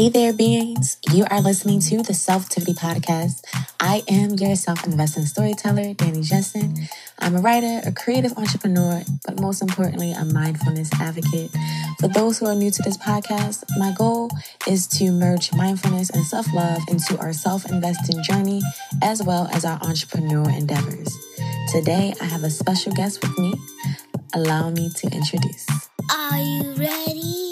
Hey there, beings. You are listening to the Self Tivity Podcast. I am your self investing storyteller, Danny Jessen. I'm a writer, a creative entrepreneur, but most importantly, a mindfulness advocate. For those who are new to this podcast, my goal is to merge mindfulness and self love into our self investing journey as well as our entrepreneurial endeavors. Today, I have a special guest with me. Allow me to introduce. Are you ready?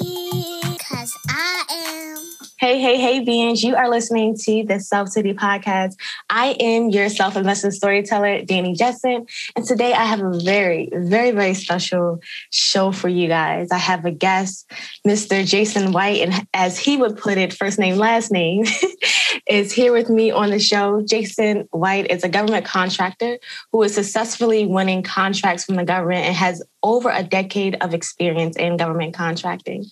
Hey, hey, hey, beings. You are listening to the Self City Podcast. I am your self investing storyteller, Danny Jessen. And today I have a very, very, very special show for you guys. I have a guest, Mr. Jason White. And as he would put it, first name, last name, is here with me on the show. Jason White is a government contractor who is successfully winning contracts from the government and has over a decade of experience in government contracting.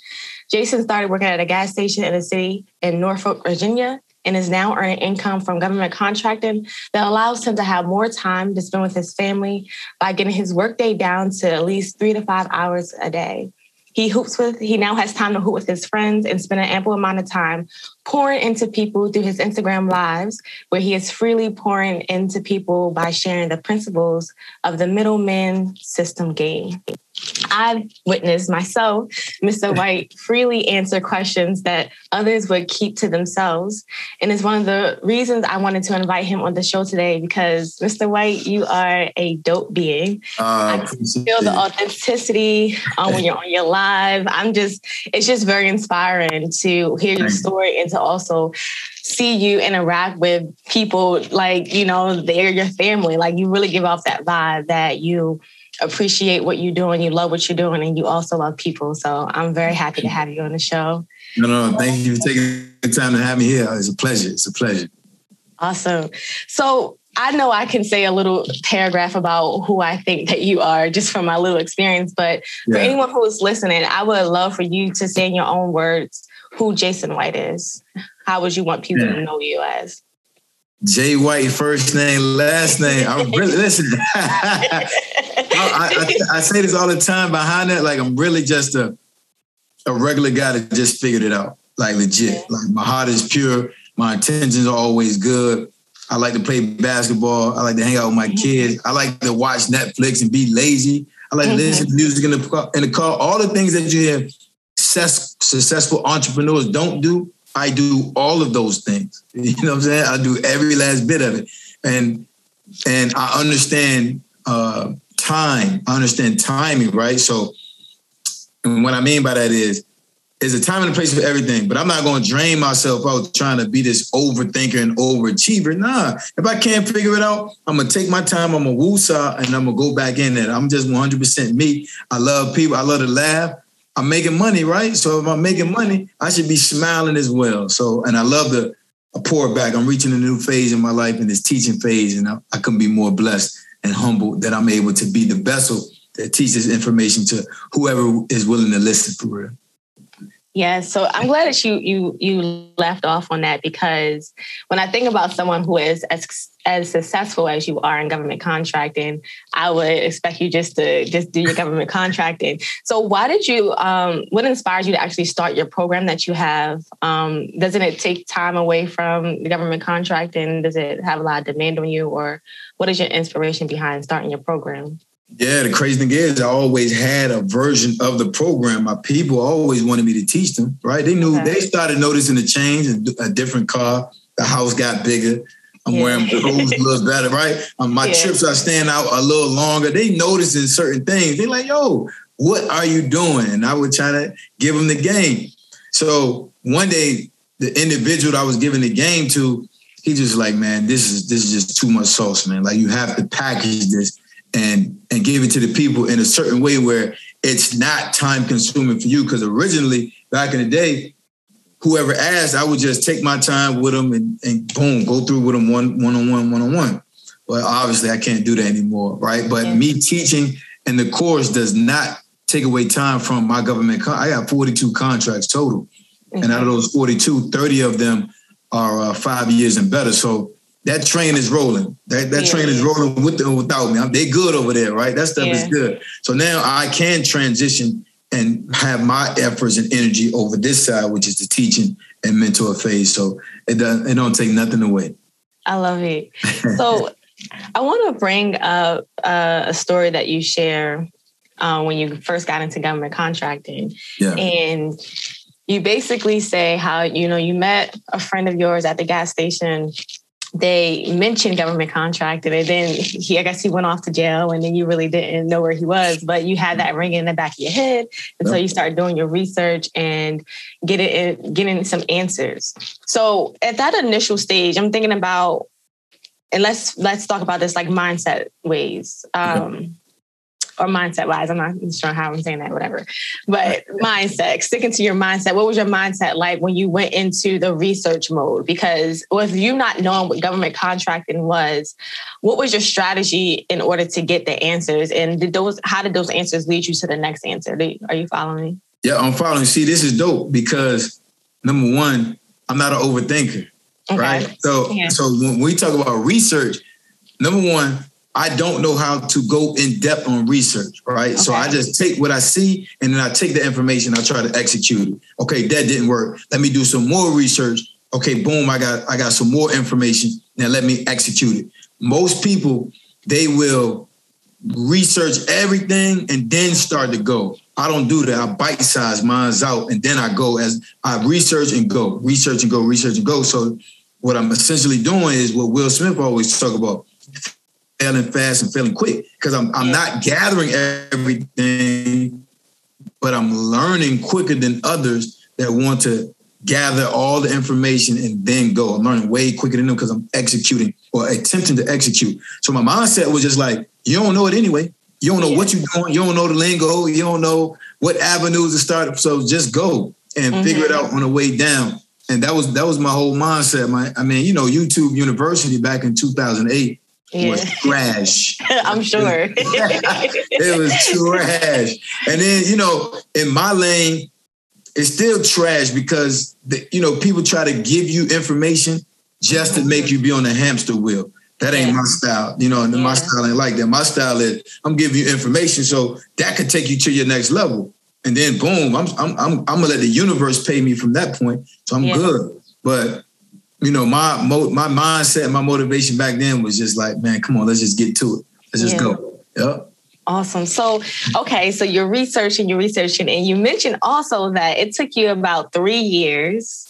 Jason started working at a gas station in a city in Norfolk, Virginia, and is now earning income from government contracting that allows him to have more time to spend with his family by getting his workday down to at least three to five hours a day. He hoops with, he now has time to hoop with his friends and spend an ample amount of time pouring into people through his Instagram lives, where he is freely pouring into people by sharing the principles of the middleman system game. I've witnessed myself, Mr. White, freely answer questions that others would keep to themselves. And it's one of the reasons I wanted to invite him on the show today because, Mr. White, you are a dope being. Uh, I feel the authenticity um, when you're on your live. I'm just, it's just very inspiring to hear your story and to also see you interact with people like, you know, they're your family. Like you really give off that vibe that you appreciate what you're doing, you love what you're doing, and you also love people. So I'm very happy to have you on the show. No, no, thank you for taking the time to have me here. It's a pleasure. It's a pleasure. Awesome. So I know I can say a little paragraph about who I think that you are just from my little experience, but yeah. for anyone who is listening, I would love for you to say in your own words who Jason White is. How would you want people yeah. to know you as? Jay White, first name, last name. I'm really listen. I, I, I, say this all the time. Behind that, like I'm really just a a regular guy that just figured it out, like legit. Like my heart is pure. My intentions are always good. I like to play basketball. I like to hang out with my mm-hmm. kids. I like to watch Netflix and be lazy. I like to mm-hmm. listen to music in the in the car. All the things that you hear success, successful entrepreneurs don't do. I do all of those things. You know what I'm saying? I do every last bit of it. And and I understand uh, time. I understand timing, right? So and what I mean by that is there's a time and a place for everything, but I'm not going to drain myself out trying to be this overthinker and overachiever. Nah, if I can't figure it out, I'm gonna take my time. I'm gonna woosah and I'm gonna go back in there. I'm just 100% me. I love people. I love to laugh. I'm making money, right? So if I'm making money, I should be smiling as well. So, and I love to pour it back. I'm reaching a new phase in my life in this teaching phase, and I, I couldn't be more blessed and humbled that I'm able to be the vessel that teaches information to whoever is willing to listen for real. Yeah, so I'm glad that you you you left off on that because when I think about someone who is as as successful as you are in government contracting, I would expect you just to just do your government contracting. So why did you um what inspired you to actually start your program that you have? Um, doesn't it take time away from the government contracting? Does it have a lot of demand on you or what is your inspiration behind starting your program? Yeah, the crazy thing is, I always had a version of the program. My people always wanted me to teach them, right? They knew, okay. they started noticing the change, and a different car, the house got bigger. I'm yeah. wearing clothes a little better, right? Um, my yeah. trips are staying out a little longer. They noticing certain things. They like, yo, what are you doing? And I would try to give them the game. So one day, the individual I was giving the game to, he just like, man, this is this is just too much sauce, man. Like you have to package this and and give it to the people in a certain way where it's not time consuming for you. Because originally, back in the day, whoever asked, I would just take my time with them and, and boom, go through with them one one on one, one on one. But obviously, I can't do that anymore, right? But yeah. me teaching and the course does not take away time from my government. Con- I got 42 contracts total. Mm-hmm. And out of those 42, 30 of them are uh, five years and better. So that train is rolling. That that yeah. train is rolling with or without me. they good over there, right? That stuff yeah. is good. So now I can transition and have my efforts and energy over this side, which is the teaching and mentor phase. So it doesn't it don't take nothing away. I love it. So I want to bring up uh, a story that you share uh, when you first got into government contracting, Yeah. and you basically say how you know you met a friend of yours at the gas station. They mentioned government contracting, and then he, I guess, he went off to jail, and then you really didn't know where he was, but you had that ringing in the back of your head, and so you started doing your research and getting getting some answers. So at that initial stage, I'm thinking about, and let's let's talk about this like mindset ways, um, or mindset wise. I'm not sure how I'm saying that, whatever. But mindset, sticking to your mindset. What was your mindset like when you went into the research mode? Because with you not knowing what government contracting was, what was your strategy in order to get the answers? And did those how did those answers lead you to the next answer? Are you following me? Yeah, I'm following. See, this is dope because number one, I'm not an overthinker, Okay. right? So, Yeah. so when we talk about research, number one, I don't know how to go in depth on research, right? So I just take what I see and then I take the information, I try to execute it. Okay, that didn't work. Let me do some more research. Okay, boom, I got I got some more information. Now let me execute it. Most people, they will research everything and then start to go. I don't do that. I bite size mine's out and then I go as I research and go, research and go, research and go. So what I'm essentially doing is what Will Smith always talk about, failing fast and failing quick. Because I'm I'm not gathering everything, but I'm learning quicker than others that want to gather all the information and then go. I'm learning way quicker than them because I'm executing or attempting to execute. So my mindset was just like, you don't know it anyway. You don't know what you're doing. You don't know the lingo. You don't know what avenues to start. So just go and mm-hmm. figure it out on the way down. And that was that was my whole mindset. My, I mean, you know, YouTube University back in 2008 Yeah. was trash. I'm sure. it was trash. And then, you know, in my lane, it's still trash because the, you know people try to give you information just to make you be on the hamster wheel. That ain't Yeah. my style, you know. And my style ain't like that. My style is I'm giving you information so that could take you to your next level. And then boom, I'm I'm I'm, I'm gonna let the universe pay me from that point. So I'm Yeah. good. But you know, my mo- my mindset, my motivation back then was just like, man, come on, let's just get to it. Let's just Yeah. go. Yep. Awesome. So, okay, so you're researching, you're researching, and you mentioned also that it took you about three years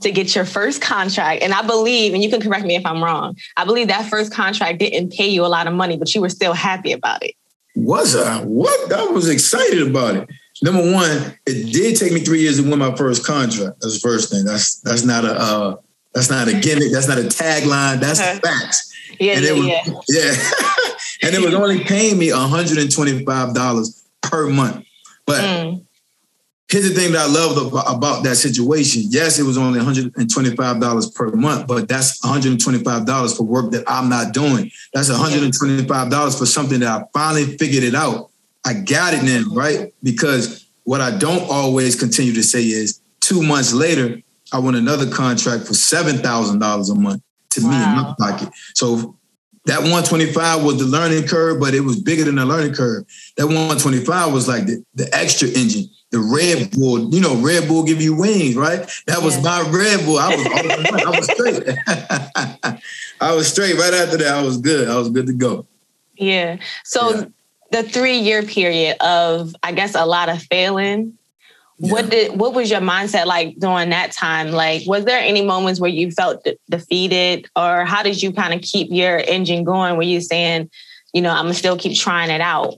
to get your first contract. And I believe, and you can correct me if I'm wrong, I believe that first contract didn't pay you a lot of money, but you were still happy about it. Was I? What? I was excited about it. Number one, it did take me three years to win my first contract. That's the first thing. That's that's not a uh, that's not a gimmick. That's not a tagline. That's Uh-huh. the facts. Yeah, and yeah, it was, yeah. yeah. and it was only paying me $125 per month. But Mm, here's the thing that I loved about, about that situation. Yes, it was only $125 per month, but that's $125 for work that I'm not doing. That's $125 for something that I finally figured it out. I got it now, right? Because what I don't always continue to say is two months later, I won another contract for $7,000 a month to me in my pocket. So that 125 was the learning curve, but it was bigger than the learning curve. That 125 was like the, the extra engine, the Red Bull. You know, Red Bull give you wings, right? That was Yeah. my Red Bull. I was, I was straight. I was straight right after that. I was good. I was good to go. yeah. So Yeah. the three year period of, I guess, a lot of failing. What did what was your mindset like during that time? Like, was there any moments where you felt de- defeated, or how did you kind of keep your engine going? Were you saying, you know, I'm gonna still keep trying it out?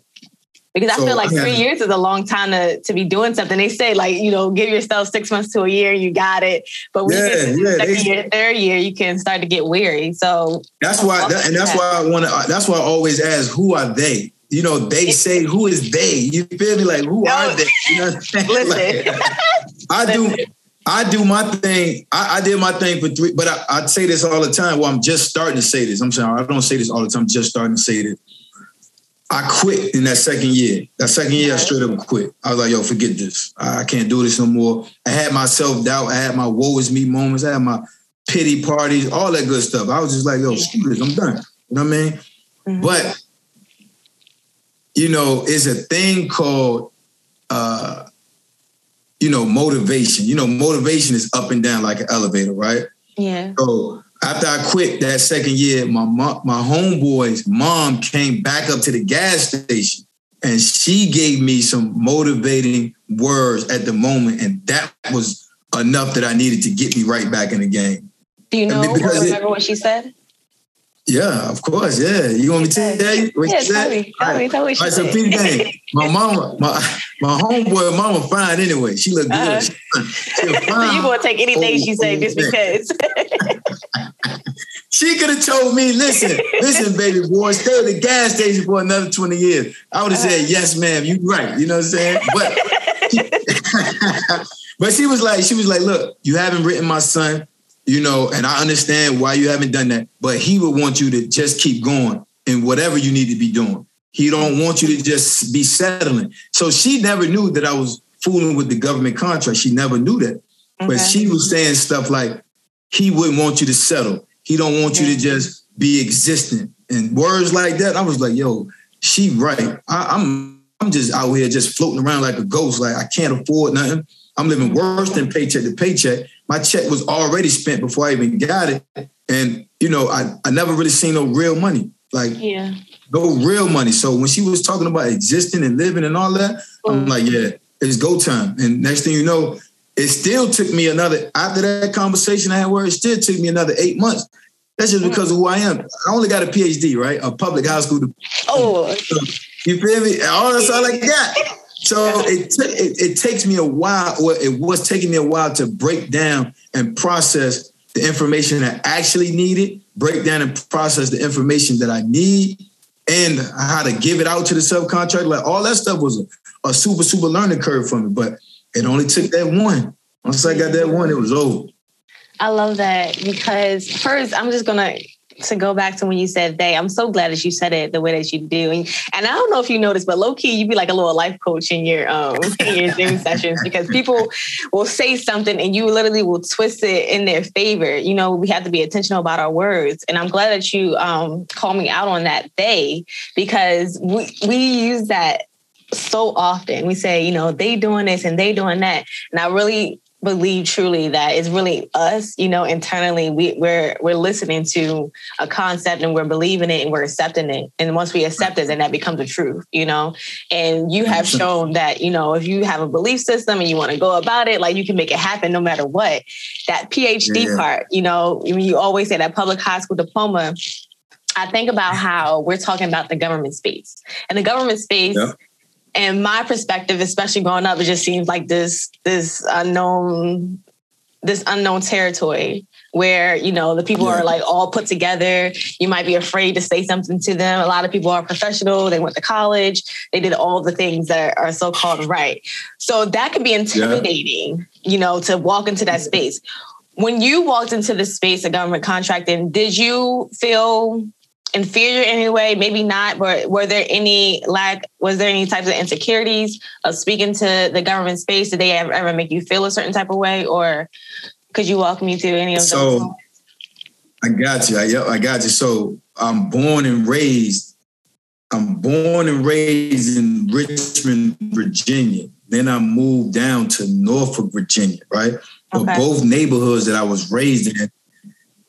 Because I So, feel like I three years is a long time to to be doing something. They say like, you know, give yourself six months to a year, you got it. But when you Yeah, get to yeah, second they- year, third year, you can start to get weary. So That's why, that, and that's why I want to. That's why I always ask, who are they? You know, they say, who is they? You feel me? Like, who are they? You know what I'm saying? listen. Like, I do. I do my thing. I, I did my thing for three, but I, I say this all the time. Well, I'm just starting to say this. I'm sorry, I don't say this all the time. I'm just starting to say this. I quit in that second year. That second year, I straight up quit. I was like, yo, forget this. I can't do this no more. I had my self doubt. I had my woe is me moments. I had my pity parties, all that good stuff. I was just like, yo, screw this. I'm done. You know what I mean? Mhm. But, you know, it's a thing called uh, you know, motivation. You know, motivation is up and down like an elevator, right? Yeah. So after I quit that second year, my mom, my homeboy's mom came back up to the gas station and she gave me some motivating words at the moment, and that was enough that I needed to get me right back in the game. Do you know I mean, or remember it, what she said? Yeah, of course. Yeah, you want me to tell you what yeah, she tell Me, tell me, tell me. All right, so Peter my mama, my my homeboy, mama fine anyway. She look good. Uh-huh. She, she fine. you gonna take anything she say just because? she could have told me, listen, listen, baby boy, stay at the gas station for another twenty years. I would have uh-huh. said, yes, ma'am, you right. You know what I'm saying? But. but she was like, she was like, look, you haven't written my son you know, and I understand why you haven't done that, but he would want you to just keep going in whatever you need to be doing. He don't want you to just be settling. So she never knew that I was fooling with the government contract. She never knew that. Okay. But she was saying stuff like, he wouldn't want you to settle. He don't want you to just be existent. And words like that, I was like, yo, she right. I, I'm I'm just out here just floating around like a ghost. Like I can't afford nothing. I'm living worse than paycheck to paycheck my check was already spent before I even got it. And, you know, I, I never really seen no real money. Like yeah. no real money. So when she was talking about existing and living and all that, mm. I'm like, yeah, it's go time. And next thing you know, it still took me another after that conversation I had where it still took me another eight months. That's just because of who I am. I only got a PhD, right? A public high school. Oh, you feel me? All that's all I got. So it, t- it, it takes me a while, or it was taking me a while to break down and process the information that I actually needed, break down and process the information that I need, and how to give it out to the subcontractor. Like all that stuff was a, a super super learning curve for me, but it only took that one. Once I got that one, it was over. I love that because first, I'm just gonna to go back to when you said they, I'm so glad that you said it the way that you do. And, and I don't know if you noticed, but low key, you'd be like a little life coach in your um in your Zoom sessions because people will say something and you literally will twist it in their favor. You know, we have to be intentional about our words. And I'm glad that you um call me out on that they because we we use that so often. We say, you know, they doing this and they doing that. And I really believe truly that it's really us, you know, internally we, we're we're listening to a concept and we're believing it and we're accepting it. And once we accept it, then that becomes a truth, you know. And you have shown that, you know, if you have a belief system and you want to go about it, like you can make it happen no matter what. That PhD yeah. part, you know, you always say that public high school diploma. I think about how we're talking about the government space. And the government space yeah and my perspective, especially growing up, it just seems like this this unknown this unknown territory where you know the people yeah. are like all put together. You might be afraid to say something to them. A lot of people are professional. They went to college. They did all the things that are so-called right. So that can be intimidating yeah. you know to walk into that space. When you walked into the space of government contracting did you feel inferior in any way? Maybe not, but were there any lack, was there any types of insecurities of speaking to the government space? Did they ever, ever make you feel a certain type of way? Or could you walk me through any of those? So I got you. I, I got you. So I'm born and raised, I'm born and raised in Richmond, Virginia. Then I moved down to Norfolk, Virginia, right? Okay. But both neighborhoods that I was raised in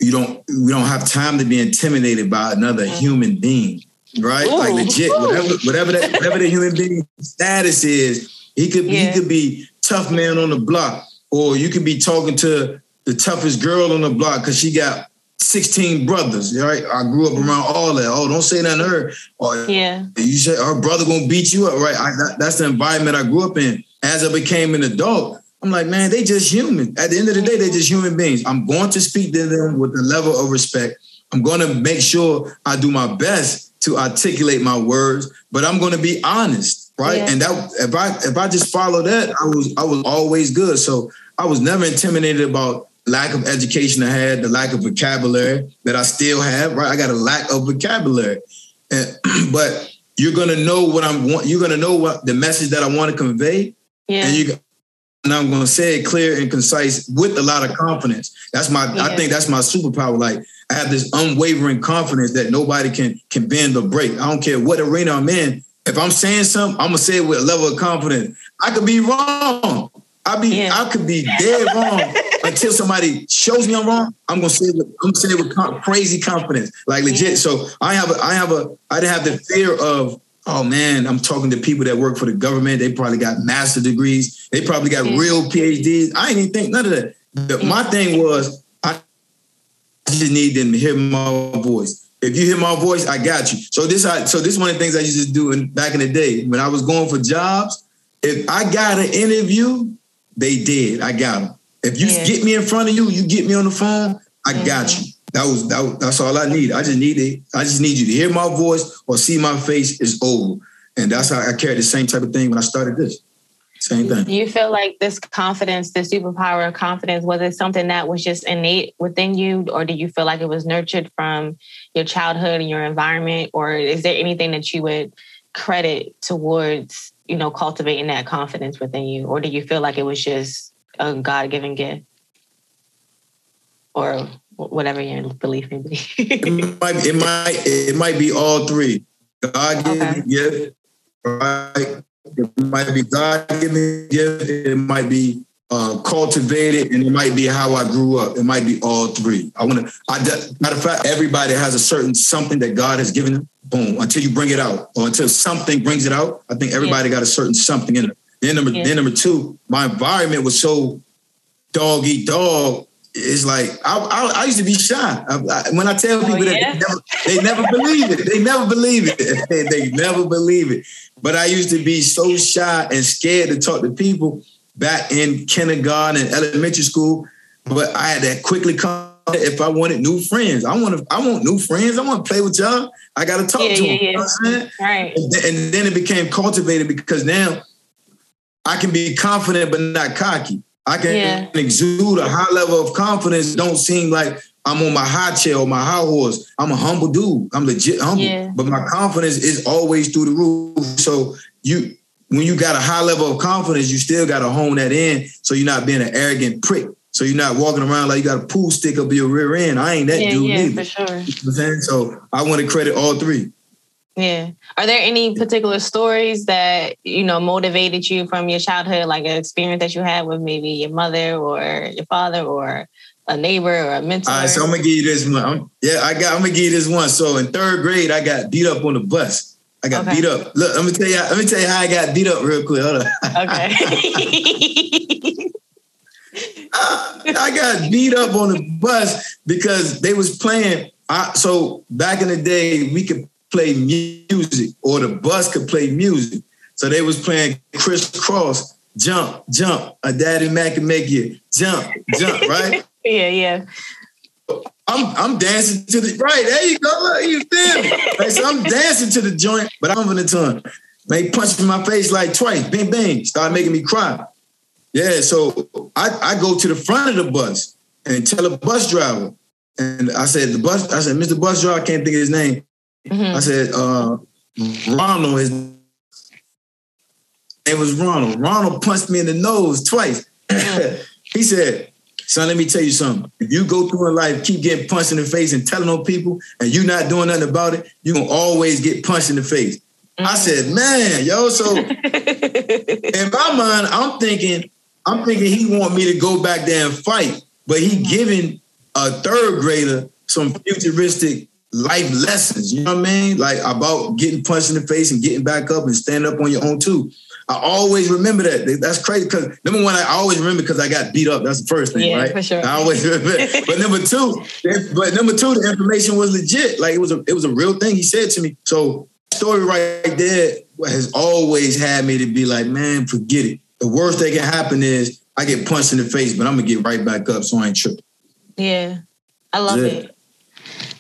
you don't we don't have time to be intimidated by another mm-hmm. human being, right? Ooh. Like legit, whatever whatever that whatever the human being status is, he could yeah. he could be tough man on the block, or you could be talking to the toughest girl on the block because she got 16 brothers, right? I grew up around all that. Oh, don't say that to her. Or yeah. you say her brother gonna beat you up, right? I, that, that's the environment I grew up in. As I became an adult, I'm like, man, they just human. At the end of the day, they're just human beings. I'm going to speak to them with a level of respect. I'm going to make sure I do my best to articulate my words, but I'm going to be honest, right? Yeah. And that if I if I just follow that, I was I was always good. So I was never intimidated about lack of education I had, the lack of vocabulary that I still have, right? I got a lack of vocabulary. And, but you're gonna know what I'm want. You're gonna know what the message that I want to convey, yeah. and you and I'm going to say it clear and concise with a lot of confidence. That's my, yeah. I think that's my superpower. Like I have this unwavering confidence that nobody can can bend or break. I don't care what arena I'm in. If I'm saying something, I'm gonna say it with a level of confidence. I could be wrong, I be Yeah. I could be dead wrong until somebody shows me I'm wrong. I'm gonna say it with, I'm gonna say it with crazy confidence, like legit. Yeah. So I have a I have a I didn't have the fear of oh man I'm talking to people that work for the government. They probably got master degrees. They probably got Yeah. real PhDs. I ain't even think none of that. The- Yeah. My thing was I just need them to hear my voice. If you hear my voice, I got you. So this, I, so this is one of the things I used to do in, back in the day when I was going for jobs. If I got an interview, they did. I got them. If you Yeah. get me in front of you, you get me on the phone, I got Mhm. you. That was, that that's all I need. I just need it. I just need you to hear my voice or see my face. Is over, and that's how I carried the same type of thing when I started this. Same thing. Do you feel like this confidence, this superpower of confidence, was it something that was just innate within you, or do you feel like it was nurtured from your childhood and your environment, or is there anything that you would credit towards, you know, cultivating that confidence within you, or do you feel like it was just a God-given gift, or whatever your belief may be? it might it might it might be all three. God given Okay. gift, right? It might be God given gift. It might be uh, cultivated, and it might be how I grew up. It might be all three. I want to. I matter of fact, everybody has a certain something that God has given them. Boom! Until you bring it out, or until something brings it out. I think everybody got a certain something in it. Then number, Yeah. then number two, my environment was so dog eat dog. It's like I, I, I used to be shy. I, I, when I tell Oh, people yeah? that, they never, they never believe it. They never believe it. they, they never believe it. But I used to be so shy and scared to talk to people back in kindergarten and elementary school. But I had to quickly come if I wanted new friends. I want to. I want new friends. I want to play with y'all. I got to talk Yeah, to yeah, them. You know saying? right. And then, and then it became cultivated because now I can be confident but not cocky. I can Yeah. exude a high level of confidence. Don't seem like I'm on my high chair or my high horse. I'm a humble dude. I'm legit humble. Yeah. But my confidence is always through the roof. So you when you got a high level of confidence, you still got to hone that in so you're not being an arrogant prick. So you're not walking around like you got a pool stick up your rear end. I ain't that Yeah, dude yeah, either. for sure. You know what I'm saying? So I want to credit all three. Yeah. Are there any particular stories that, you know, motivated you from your childhood, like an experience that you had with maybe your mother or your father or a neighbor or a mentor? All right, so I'm gonna give you this one. I'm- yeah, I got. I'm gonna give you this one. So in third grade, I got beat up on the bus. I got Okay. beat up. Look, let me tell you. Let me tell you how I got beat up real quick. Hold on. okay. I got beat up on the bus because they was playing. I, so back in the day, we could play music, or the bus could play music. So they was playing Kris Kross, jump, jump. A daddy Mac can make you jump, jump, right? yeah, yeah. I'm I'm dancing to the right. There you go. You feel me? So I'm dancing to the joint, but I'm in the tongue. They punched me in my face like twice. Bing bang. Started making me cry. Yeah, so I, I go to the front of the bus and tell the bus driver. And I said, the bus, I said, Mr. Bus Driver, I can't think of his name. Mhm. I said, uh, Ronald, name was Ronald. Ronald punched me in the nose twice. he said, son, let me tell you something. If you go through in life, keep getting punched in the face and telling on people, and you're not doing nothing about it, you're gonna always get punched in the face. I said, man, yo, so in my mind, I'm thinking, I'm thinking he want me to go back there and fight, but he giving a third grader some futuristic life lessons. You know what I mean? Like about getting punched in the face and getting back up and stand up on your own too. I always remember that. That's crazy because number one, I always remember because I got beat up. That's the first thing, Yeah, right? for sure. I always remember. but number two, but number two, the information was legit. Like it was a it was a real thing he said to me. So story right there has always had me to be like, man, forget it. The worst that can happen is I get punched in the face, but I'm gonna get right back up, so I ain't tripping. yeah. I love Yeah. it.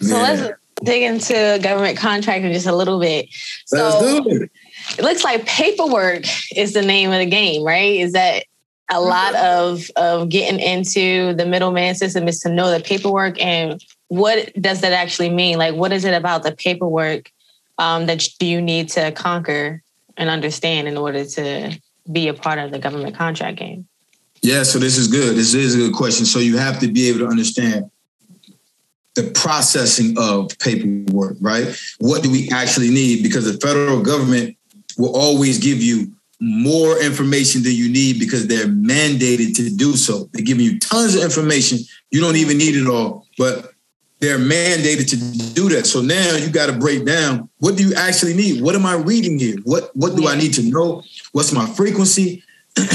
So Yeah. let's dig into government contracting just a little bit. So Let's do it. it looks like paperwork is the name of the game, right? Is that a lot of of getting into the middleman system is to know the paperwork and what does that actually mean? Like, what is it about the paperwork um, that do you need to conquer and understand in order to be a part of the government contract game? Yeah, so this is good. This is a good question. So you have to be able to understand the processing of paperwork, right? What do we actually need? Because the federal government will always give you more information than you need because they're mandated to do so. They're giving you tons of information. You don't even need it all, but they're mandated to do that. So now you got to break down what do you actually need? What am I reading here? What what do I need to know? What's my frequency? what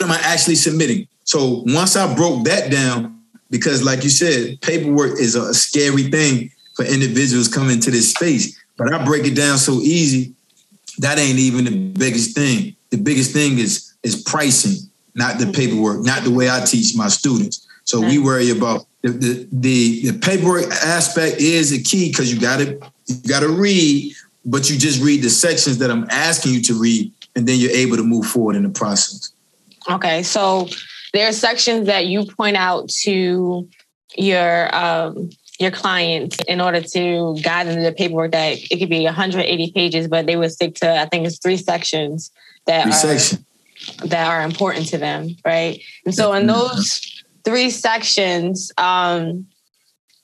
am I actually submitting? So once I broke that down, because like you said, paperwork is a scary thing for individuals coming to this space. But I break it down so easy, that ain't even the biggest thing. The biggest thing is is pricing, not the mm-hmm. paperwork, not the way I teach my students. So we worry about the the the, the paperwork aspect is a key because you got to you got to read, but you just read the sections that I'm asking you to read, and then you're able to move forward in the process. Okay, so there are sections that you point out to your um, your clients in order to guide them to the paperwork that it could be 180 pages, but they would stick to I think it's three sections that three are section. that are important to them, right? And so in those three sections, um,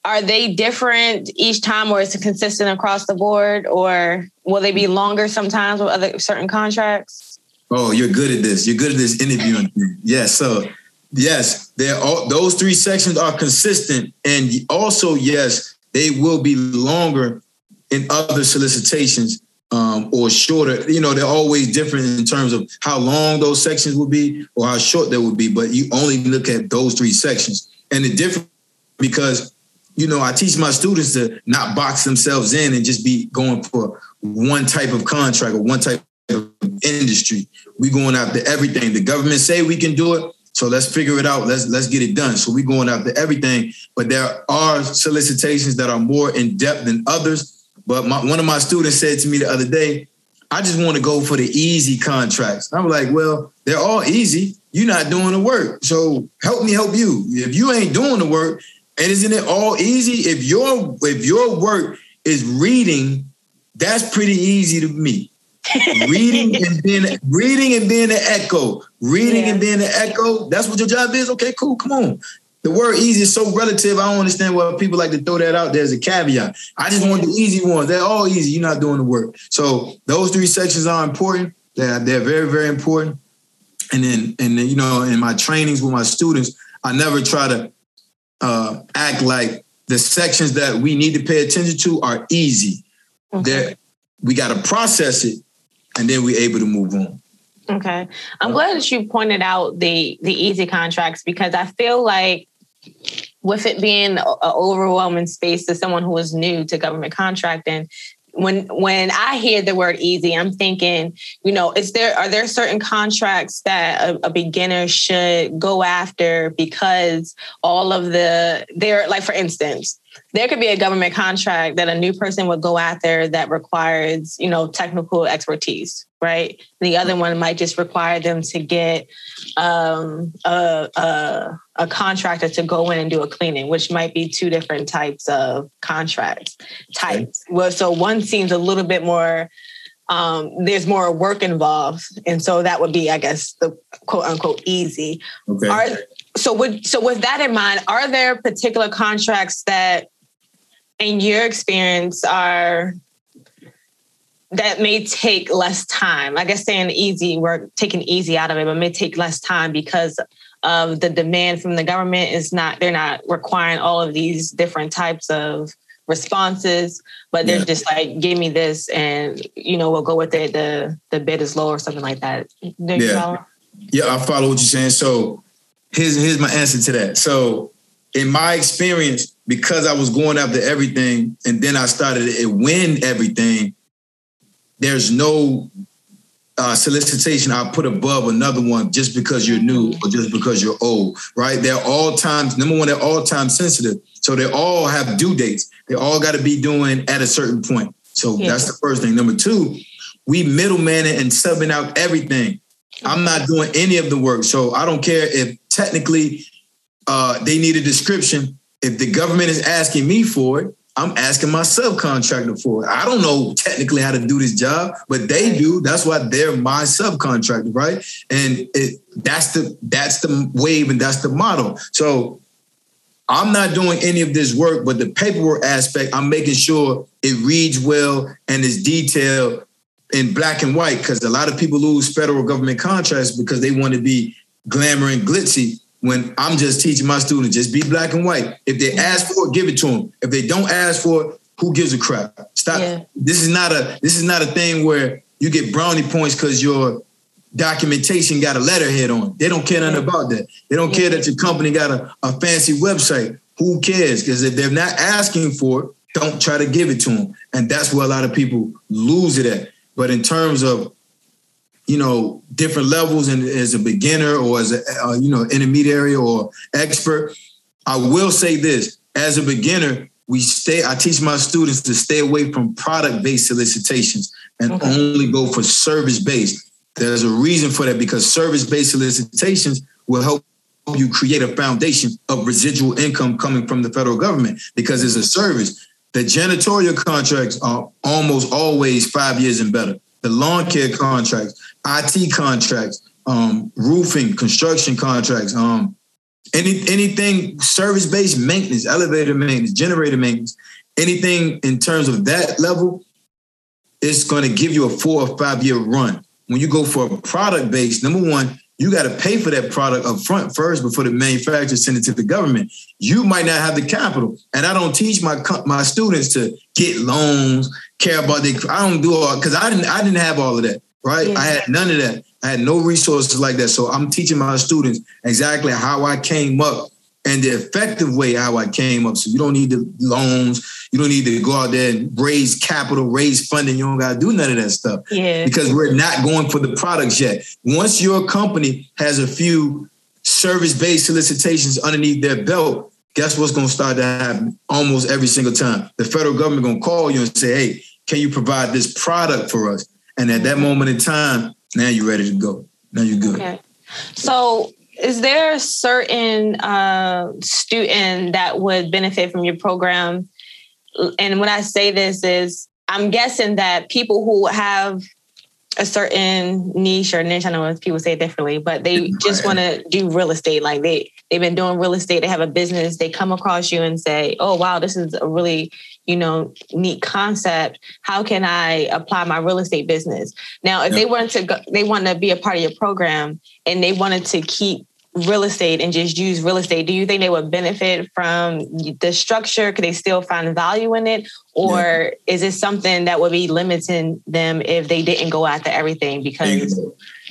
are they different each time or is it consistent across the board or will they be longer sometimes with other certain contracts? Oh, you're good at this. You're good at this interviewing. yeah. So yes, they're all those three sections are consistent. And also, yes, they will be longer in other solicitations um, or shorter. You know, they're always different in terms of how long those sections will be or how short they will be. But you only look at those three sections, and the difference because you know I teach my students to not box themselves in and just be going for one type of contract or one type of industry. We're going after everything. The government say we can do it. So let's figure it out. Let's let's get it done. So we're going after everything, but there are solicitations that are more in depth than others. But my, one of my students said to me the other day, I just want to go for the easy contracts. I'm like, well, they're all easy. You're not doing the work. So help me help you. If you ain't doing the work, and isn't it all easy? If your if your work is reading, that's pretty easy to me. reading and being reading and being an echo. Reading yeah. and being an echo. That's what your job is. Okay, cool. Come on the word easy is so relative. I don't understand why people like to throw that out there as a caveat. I just want the easy ones. They're all easy. You're not doing the work. So those three sections are important. They're, they're very, very important. And then, and then, you know, in my trainings with my students, I never try to uh, act like the sections that we need to pay attention to are easy. Okay. We got to process it, and then we're able to move on. Okay, I'm glad that you pointed out the the easy contracts because I feel like with it being an overwhelming space to someone who is new to government contracting, when when I hear the word easy, I'm thinking, you know, is there are there certain contracts that a, a, beginner should go after because all of the there like for instance, there could be a government contract that a new person would go after that requires, you know, technical expertise, right? The other one might just require them to get um, a, a, a contractor to go in and do a cleaning, which might be two different types of contracts types. Okay. Well, so one seems a little bit more um, there's more work involved, and so that would be, I guess, the quote unquote easy. Okay. Are, so, with so with that in mind, are there particular contracts that, in your experience, are that may take less time? I guess saying easy, we're taking easy out of it, but may take less time because of the demand from the government is not they're not requiring all of these different types of responses, but they're yeah. just like, give me this and you know, we'll go with it. The the bid is low or something like that. yeah. Yeah, I follow what you're saying. So here's here's my answer to that. So in my experience, because I was going after everything and then I started to win everything, there's no uh, solicitation I put above another one just because you're new or just because you're old, right? They're all times, number one, they're all time sensitive. So they all have due dates. They all got to be doing at a certain point. So that's the first thing. Number two, we middleman and subbing out everything. I'm not doing any of the work. So I don't care if technically uh, they need a description. If the government is asking me for it, I'm asking my subcontractor for it. I don't know technically how to do this job, but they do. That's why they're my subcontractor, right? And it, that's the that's the wave and that's the model. So I'm not doing any of this work, but the paperwork aspect, I'm making sure it reads well and is detailed in black and white because a lot of people lose federal government contracts because they want to be glamour and glitzy. When I'm just teaching my students, just be black and white. If they ask for it, give it to them. If they don't ask for it, who gives a crap? Stop. Yeah. This is not a this is not a thing where you get brownie points because your documentation got a letterhead on. They don't care nothing about that. They don't care that your company got a, a fancy website. Who cares? Because if they're not asking for it, don't try to give it to them. And that's where a lot of people lose it at. But in terms of, you know, different levels and as a beginner or as a, uh, you know, intermediary or expert, I will say this, as a beginner, we stay, I teach my students to stay away from product-based solicitations and okay. only go for service-based. There's a reason for that because service-based solicitations will help you create a foundation of residual income coming from the federal government because it's a service. The janitorial contracts are almost always five years and better. The lawn care contracts, IT contracts, um, roofing, construction contracts, um, any anything service based maintenance, elevator maintenance, generator maintenance, anything in terms of that level, it's going to give you a four or five year run. When you go for a product based, number one, you got to pay for that product up front first before the manufacturer send it to the government. You might not have the capital, and I don't teach my my students to get loans, care about the. I don't do all because I didn't I didn't have all of that. Right, yeah. I had none of that. I had no resources like that. So I'm teaching my students exactly how I came up and the effective way how I came up. So you don't need the loans. You don't need to go out there and raise capital, raise funding. You don't got to do none of that stuff. Yeah. Because we're not going for the products yet. Once your company has a few service-based solicitations underneath their belt, guess what's going to start to happen almost every single time? The federal government going to call you and say, hey, can you provide this product for us? And at that moment in time, now you're ready to go. Now you're good. Okay. So is there a certain uh, student that would benefit from your program? And when I say this is, I'm guessing that people who have a certain niche or niche, I know people say it differently, but they just want to do real estate. Like they, they've been doing real estate, they have a business, they come across you and say, oh, wow, this is a really you know, neat concept. How can I apply my real estate business? Now, if yep. they wanted to go, they want to be a part of your program and they wanted to keep real estate and just use real estate, do you think they would benefit from the structure? Could they still find value in it? Or yeah. is it something that would be limiting them if they didn't go after everything? Because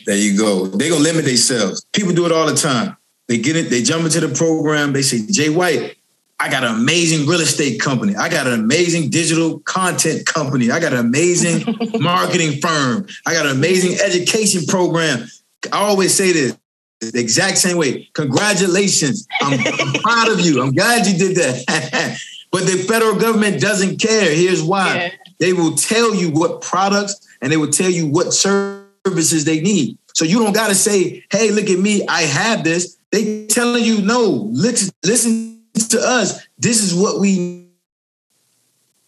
there you go. They gonna limit themselves. People do it all the time. They get it, they jump into the program, they say, Jay White, I got an amazing real estate company. I got an amazing digital content company. I got an amazing marketing firm. I got an amazing education program. I always say this the exact same way. Congratulations. I'm, I'm proud of you. I'm glad you did that. but the federal government doesn't care. Here's why. Yeah. They will tell you what products and they will tell you what services they need. So you don't got to say, hey, look at me. I have this. They telling you, no, listen, listen to us. This is what we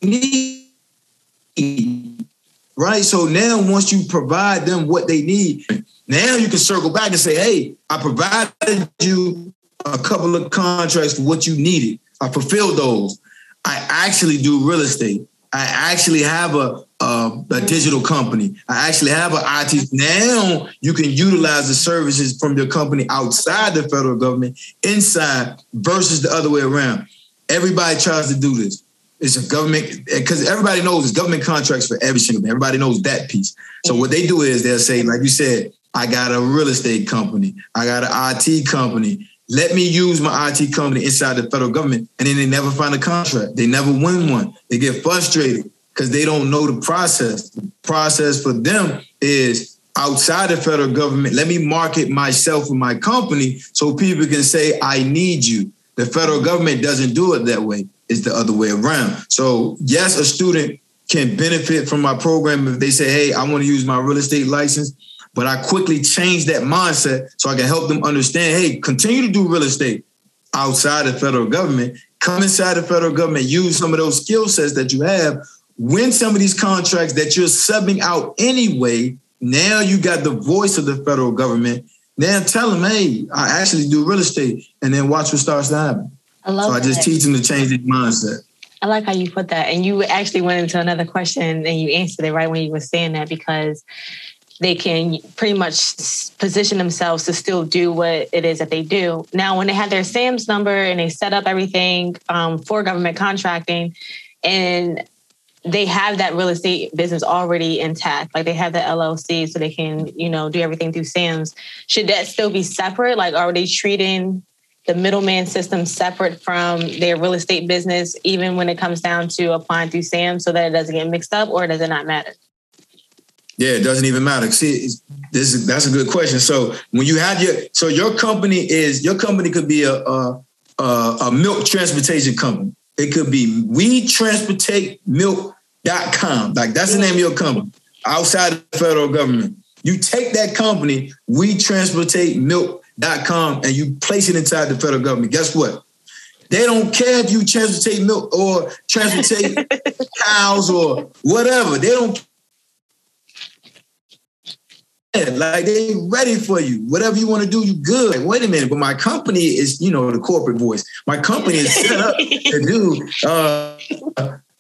need. Right. So now once you provide them what they need, now you can circle back and say, hey, I provided you a couple of contracts for what you needed. I fulfilled those. I actually do real estate. I actually have a, a, a, digital company. I actually have an IT. Now you can utilize the services from your company outside the federal government, inside versus the other way around. Everybody tries to do this. It's a government eh, because everybody knows it's government contracts for every single thing. Everybody knows that piece. So what they do is they'll say, like you said, I got a real estate company. I got an IT company. Let me use my IT company inside the federal government. And then they never find a contract. They never win one. They get frustrated because they don't know the process. The process for them is outside the federal government. Let me market myself and my company so people can say, I need you. The federal government doesn't do it that way. It's the other way around. So, yes, a student can benefit from my program if they say, hey, I want to use my real estate license but I quickly change that mindset so I can help them understand hey, continue to do real estate outside the federal government, come inside the federal government, use some of those skill sets that you have, win some of these contracts that you're subbing out anyway. Now you got the voice of the federal government. Now tell them, hey, I actually do real estate, and then watch what starts to happen. I love so I just teach them to change their mindset. I like how you put that. And you actually went into another question and you answered it right when you were saying that because they can pretty much position themselves to still do what it is that they do. Now, when they have their SAMS number and they set up everything um, for government contracting, and they have that real estate business already intact, like they have the LLC, so they can, you know, do everything through SAMS. Should that still be separate? Like, are they treating the middleman system separate from their real estate business, even when it comes down to applying through SAM, so that it doesn't get mixed up, or does it not matter? Yeah, it doesn't even matter. See, this is that's a good question. So when you have your so your company is your company could be a a, a, milk transportation company. It could be we transportate milk.com. Like that's the name of your company outside the federal government. You take that company, we transportate milk.com, and you place it inside the federal government. Guess what? They don't care if you transportate milk or transportate cows or whatever. They don't like they ready for you. Whatever you want to do, you good. Like, wait a minute, but my company is, you know, the corporate voice. My company is set up to do uh,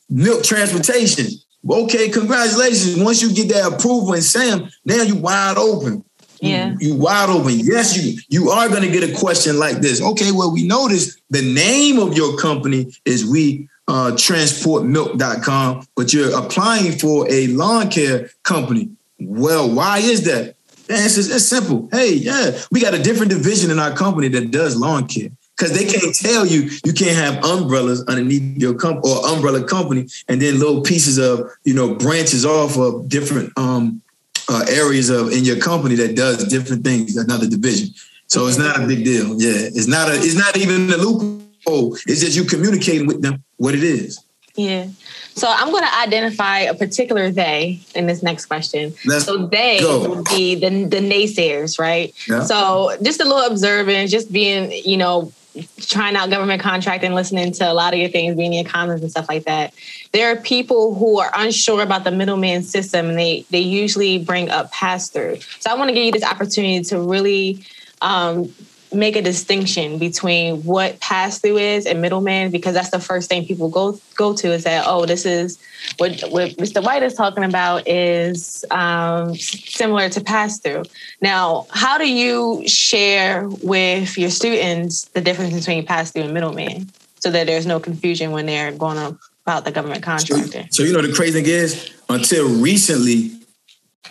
milk transportation. Okay, congratulations. Once you get that approval and SAM, now you wide open. Yeah. You, you wide open. Yes, you you are gonna get a question like this. Okay, well, we noticed the name of your company is we uh, transportmilk.com, but you're applying for a lawn care company. Well, why is that? The answer is it's simple. Hey, yeah, we got a different division in our company that does lawn care. Because they can't tell you you can't have umbrellas underneath your company or umbrella company, and then little pieces of you know branches off of different um, uh, areas of in your company that does different things. Another division, so it's not a big deal. Yeah, it's not a. It's not even a loophole. It's just you communicating with them what it is. Yeah. So I'm going to identify a particular they in this next question. Let's so they go. would be the, the naysayers, right? Yeah. So just a little observant, just being, you know, trying out government contract and listening to a lot of your things, being in comments and stuff like that. There are people who are unsure about the middleman system and they they usually bring up pass through. So I want to give you this opportunity to really um, make a distinction between what pass through is and middleman because that's the first thing people go go to is that oh this is what what Mr. White is talking about is um, similar to pass through. Now, how do you share with your students the difference between pass through and middleman so that there's no confusion when they're going about the government contracting? So you know the crazy thing is, until recently,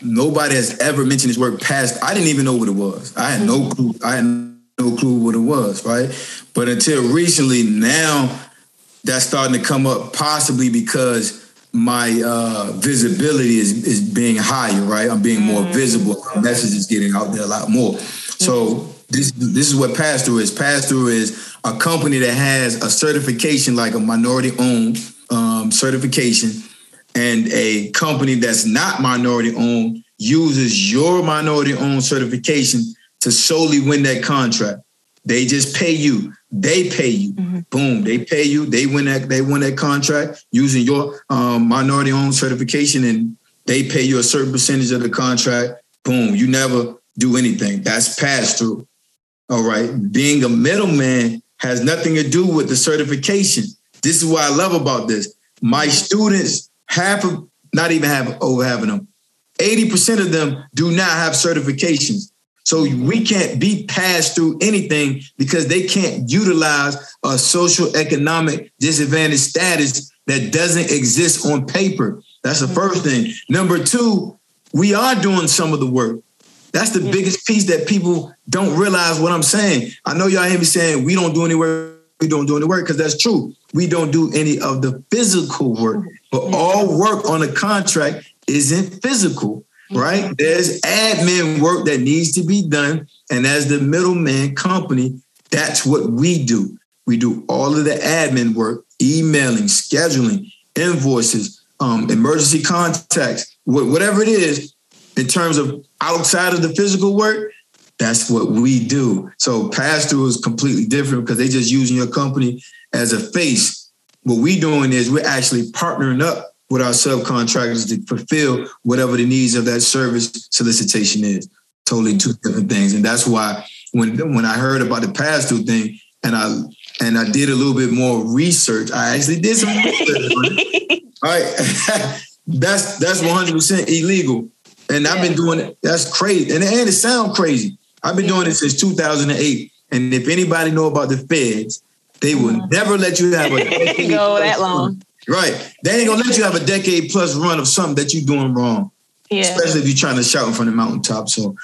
nobody has ever mentioned this word past. I didn't even know what it was. I had no clue. I had no clue what it was, right? But until recently, now that's starting to come up, possibly because my uh, visibility is is being higher, right? I'm being more visible. My message is getting out there a lot more. So this this is what pass through is. Pass through is a company that has a certification like a minority owned um, certification, and a company that's not minority owned uses your minority owned certification to solely win that contract. They just pay you. They pay you. Boom. They pay you. They win that. They win that contract using your um, minority-owned certification, and they pay you a certain percentage of the contract. Boom. You never do anything. That's pass through. All right. Being a middleman has nothing to do with the certification. This is what I love about this. My students, half of, not even have over having them, 80% of them do not have certifications. So we can't be passed through anything because they can't utilize a social economic disadvantage status that doesn't exist on paper. That's the first mm-hmm. thing. Number two, we are doing some of the work. That's the biggest piece that people don't realize what I'm saying. I know y'all hear me saying we don't do any work, we don't do any work, because that's true. We don't do any of the physical work, but all work on a contract isn't physical right? There's admin work that needs to be done. And as the middleman company, that's what we do. We do all of the admin work, emailing, scheduling, invoices, um, emergency contacts, wh- whatever it is, in terms of outside of the physical work, that's what we do. So pass through is completely different because they're just using your company as a face. What we doing is we're actually partnering up with our subcontractors to fulfill whatever the needs of that service solicitation is. Totally two different things. And that's why when when I heard about the pass through thing and I and I did a little bit more research. I actually did some research. All right, that's that's 100 percent illegal, and I've been doing it. That's crazy, and, and it sounds crazy. I've been doing it since 2008, and if anybody know about the feds, they will never let you have a go that long. Right, they ain't gonna let you have a decade plus run of something that you're doing wrong. Yeah. Especially if you're trying to shout from the mountaintop. So,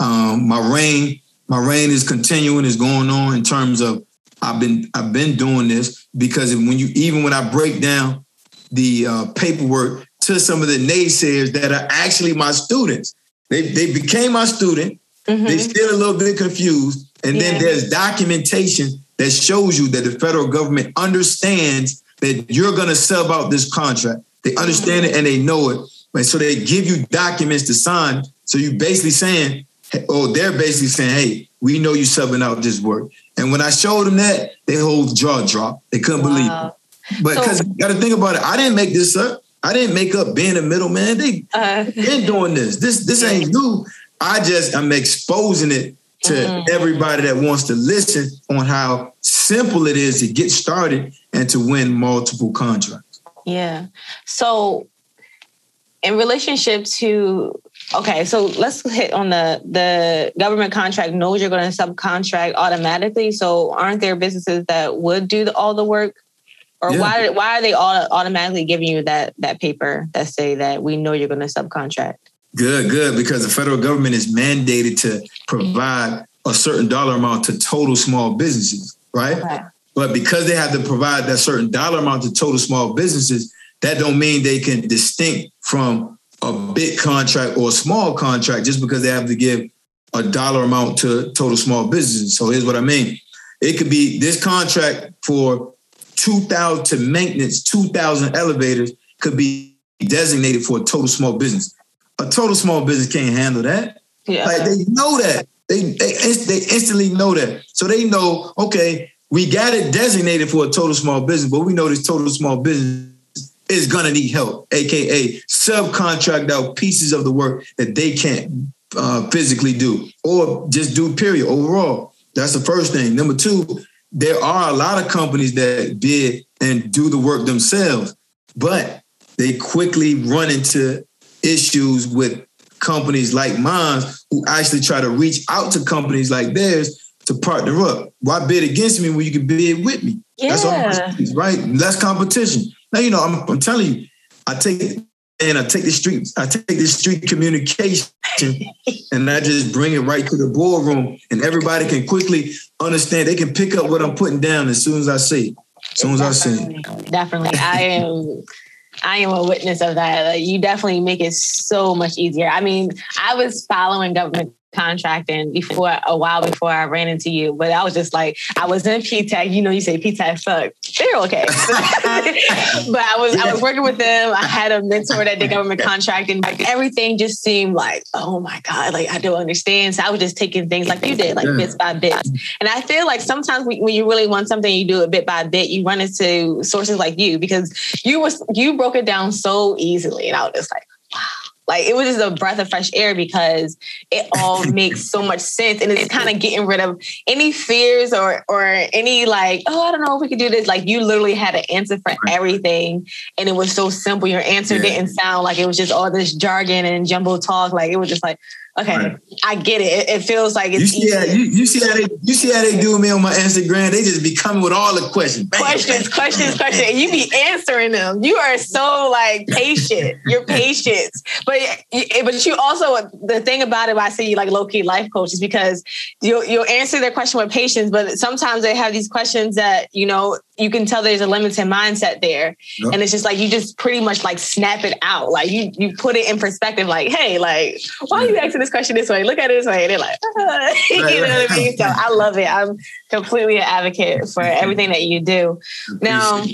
um, my reign, my reign is continuing, is going on in terms of I've been I've been doing this because when you even when I break down the uh, paperwork to some of the naysayers that are actually my students, they they became my student. Mm-hmm. They still a little bit confused, and yeah. then there's documentation that shows you that the federal government understands that you're going to sub out this contract. They understand it and they know it. And so they give you documents to sign. So you're basically saying, oh, they're basically saying, hey, we know you subbing out this work. And when I showed them that, they whole jaw dropped. They couldn't wow. believe it. But because so, you got to think about it, I didn't make this up. I didn't make up being a middleman. They uh, been doing this. This this ain't new. I just I'm exposing it to mm-hmm. everybody that wants to listen on how simple it is to get started and to win multiple contracts. Yeah. So in relationship to okay so let's hit on the the government contract knows you're going to subcontract automatically so aren't there businesses that would do the, all the work or yeah. why why are they all automatically giving you that that paper that say that we know you're going to subcontract good good because the federal government is mandated to provide a certain dollar amount to total small businesses right okay. But because they have to provide that certain dollar amount to total small businesses that don't mean they can distinct from a big contract or a small contract just because they have to give a dollar amount to total small businesses. So here's what I mean. It could be this contract for 2,000 to maintenance, 2,000 elevators could be designated for a total small business. A total small business can't handle that. Yeah. Like they know that. They, they, they instantly know that. So they know, okay, we got it designated for a total small business, but we know this total small business is gonna need help, aka subcontract out pieces of the work that they can't uh, physically do, or just do. Period. Overall, that's the first thing. Number two, there are a lot of companies that bid and do the work themselves, but they quickly run into issues with companies like mine who actually try to reach out to companies like theirs to partner up. Why bid against me when you can bid with me? Yeah. That's all, right? Less competition. Now, you know, I'm, I'm telling you, I take and I take the streets, I take the street communication and I just bring it right to the boardroom and everybody can quickly understand. They can pick up what I'm putting down as soon as I say it. As soon as I say it. Definitely. I am I am a witness of that. Like, you definitely make it so much easier. I mean, I was following government contracting before a while before I ran into you. But I was just like, I was in PTAC. You know, you say PTAC suck. They're okay. but I was I was working with them. I had a mentor that did government contracting. Like everything just seemed like, oh my God, like I don't understand. So I was just taking things like you did, like mm. bits by bits. And I feel like sometimes when you really want something, you do it bit by bit. You run into sources like you because you was you broke it down so easily. And I was just like, like it was just a breath of fresh air because it all makes so much sense and it's kind of getting rid of any fears or or any like, oh, I don't know if we could do this. Like you literally had an answer for everything and it was so simple. Your answer yeah. didn't sound like it was just all this jargon and jumbo talk. Like it was just like, Okay, right. I get it. it. feels like it's you see, how, you, you, see how they you see how they do me on my Instagram. They just be coming with all the questions, bang, questions, bang, questions, bang. questions. And you be answering them. You are so like patient. You're patient, but eh, but you also the thing about it. Why I see you like low key life coaches because you'll you'll answer their question with patience, but sometimes they have these questions that you know you can tell there's a limited mindset there. Yep. And it's just like you just pretty much like snap it out. Like you you put it in perspective, like, hey, like, why are you asking this question this way? Look at it this way. And they're like, uh, you know what I mean? So I love it. I'm completely an advocate for everything that you do. Now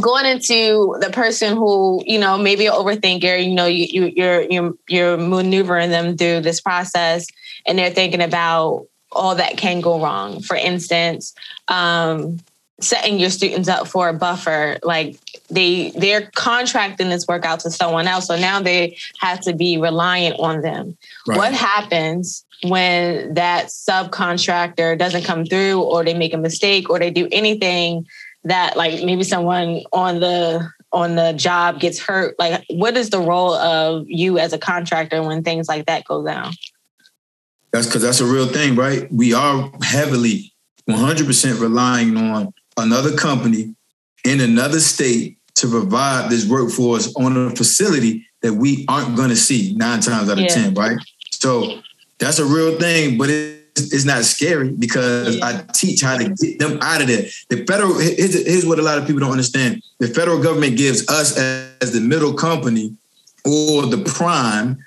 going into the person who you know maybe an overthinker you know you, you you're you're you're maneuvering them through this process and they're thinking about all that can go wrong for instance um setting your students up for a buffer like they they're contracting this work out to someone else so now they have to be reliant on them. Right. what happens when that subcontractor doesn't come through or they make a mistake or they do anything that like maybe someone on the on the job gets hurt? Like what is the role of you as a contractor when things like that go down? That's because that's a real thing right? We are heavily 100% relying on another company in another state to provide this workforce on a facility that we aren't going to see nine times out of yeah. 10 right so that's a real thing but it it's not scary because yeah. I teach how to get them out of there. The federal here's, here's, what a lot of people don't understand: the federal government gives us as, as the middle company or the prime,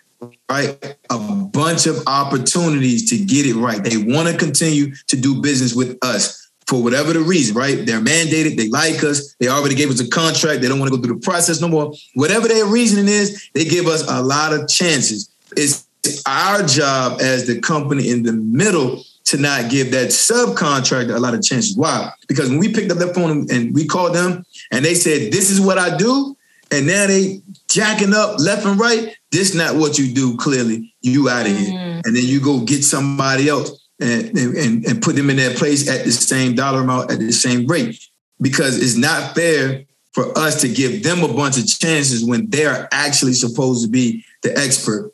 right, a bunch of opportunities to get it right. They want to continue to do business with us for whatever the reason, right? They're mandated. They like us. They already gave us a contract. They don't want to go through the process no more. Whatever their reasoning is, they give us a lot of chances. It's our job as the company in the middle to not give that subcontractor a lot of chances. Why? Because when we picked up that phone and we called them and they said, This is what I do, and now they jacking up left and right, this not what you do, clearly. You out of mm-hmm. here. And then you go get somebody else and, and, and put them in their place at the same dollar amount at the same rate. Because it's not fair for us to give them a bunch of chances when they're actually supposed to be the expert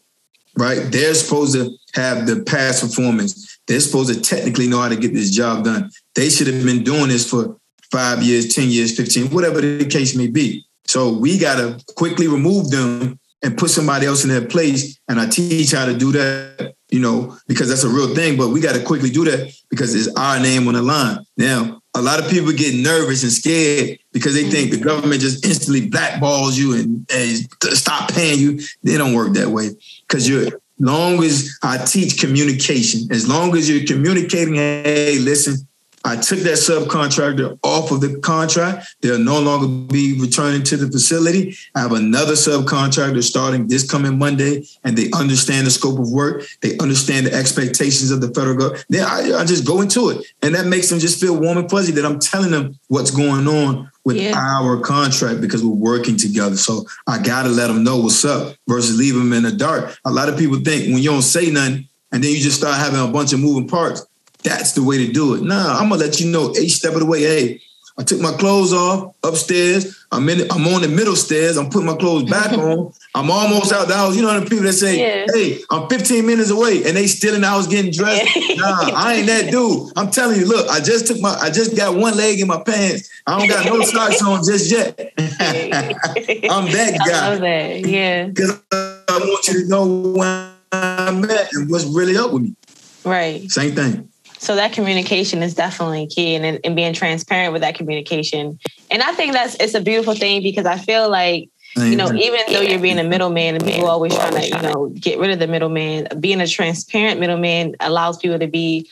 right? They're supposed to have the past performance. They're supposed to technically know how to get this job done. They should have been doing this for five years, 10 years, 15, whatever the case may be. So we got to quickly remove them and put somebody else in their place. And I teach how to do that, you know, because that's a real thing. But we got to quickly do that because it's our name on the line. Now, a lot of people get nervous and scared because they think the government just instantly blackballs you and, and stop paying you. They don't work that way because you're long as I teach communication, as long as you're communicating, hey, listen, I took that subcontractor off of the contract. They'll no longer be returning to the facility. I have another subcontractor starting this coming Monday, and they understand the scope of work. They understand the expectations of the federal government. Then I, I just go into it, and that makes them just feel warm and fuzzy that I'm telling them what's going on with yeah. our contract because we're working together. So I gotta let them know what's up versus leave them in the dark. A lot of people think when you don't say nothing and then you just start having a bunch of moving parts, that's the way to do it. Nah, I'm gonna let you know each step of the way. Hey, I took my clothes off upstairs. I'm in. I'm on the middle stairs. I'm putting my clothes back on. I'm almost out the house. You know the people that say, yeah. "Hey, I'm 15 minutes away," and they still in the house getting dressed. nah, I ain't that dude. I'm telling you. Look, I just took my. I just got one leg in my pants. I don't got no socks on just yet. I'm that guy. That. Yeah. Because I want you to know where I'm at and what's really up with me. Right. Same thing. So that communication is definitely key and, and being transparent with that communication. And I think that's it's a beautiful thing because I feel like you know, even though you're being a middleman and people always trying to, you know, get rid of the middleman, being a transparent middleman allows people to be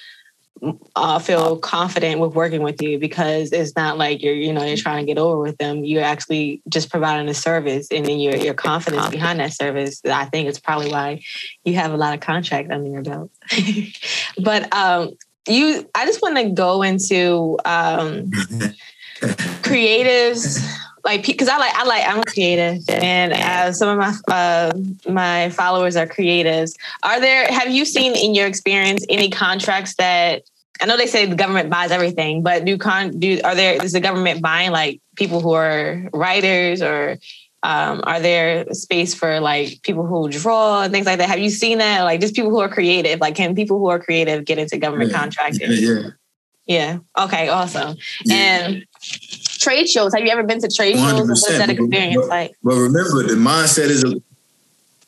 uh, feel confident with working with you because it's not like you're, you know, you're trying to get over with them. You're actually just providing a service, and then your your confidence behind that service. I think it's probably why you have a lot of contract under your belt. but um, you i just want to go into um creatives like because i like i like i'm a creative and uh, some of my uh, my followers are creatives. Are there have you seen in your experience any contracts that i know they say the government buys everything but do con do are there is the government buying like people who are writers or um, are there space for like people who draw and things like that? Have you seen that? Like just people who are creative. Like can people who are creative get into government yeah. contracting? Yeah, yeah. Yeah. Okay. Awesome. Yeah. And trade shows. Have you ever been to trade shows? What's that experience but, like? But remember, the mindset is a,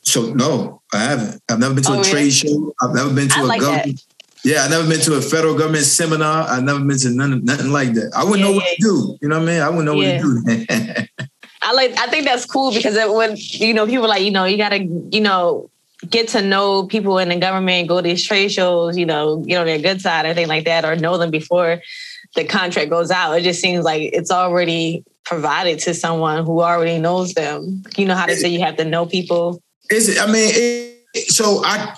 so. No, I haven't. I've never been to oh, a really? trade show. I've never been to I a like government. That. Yeah, I've never been to a federal government seminar. I've never been to none, nothing like that. I wouldn't yeah, know what to do. You know what I mean? I wouldn't know what to do. I like I think that's cool because it would you know people like you know you gotta you know get to know people in the government, go to these trade shows, you know, get on their good side or anything like that, or know them before the contract goes out. It just seems like it's already provided to someone who already knows them. You know how to say you have to know people. Is it? I mean, it, so I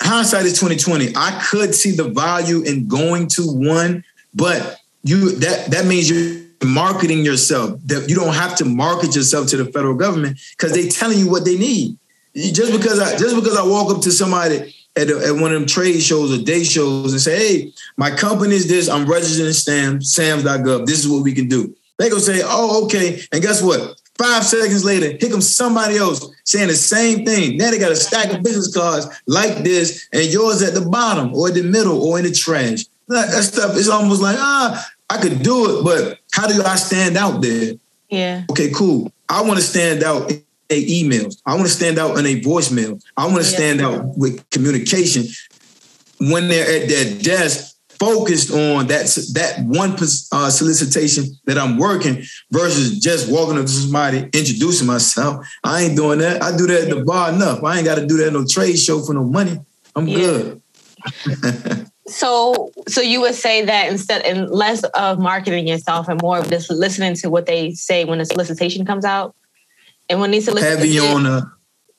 hindsight is twenty twenty. I could see the value in going to one, but you that that means you marketing yourself. That you don't have to market yourself to the federal government because they're telling you what they need. Just because I just because I walk up to somebody at, a, at one of them trade shows or day shows and say, hey, my company is this, I'm registered in SAM, SAMS.gov. This is what we can do. They go say, oh, okay. And guess what? Five seconds later, here comes somebody else saying the same thing. Now they got a stack of business cards like this, and yours at the bottom or the middle or in the trash. That, that stuff is almost like, ah, I could do it, but how do I stand out there? Yeah. Okay, cool. I want to stand out in a emails. I want to stand out in a voicemail. I want to Yeah. stand out with communication when they're at their desk focused on that that one uh, solicitation that I'm working versus just walking up to somebody introducing myself. I ain't doing that. I do that at the bar enough. I ain't got to do that at no trade show for no money. I'm Yeah. good. So, so you would say that instead, and less of marketing yourself and more of just listening to what they say when the solicitation comes out, and when these solicitations, Heavy on the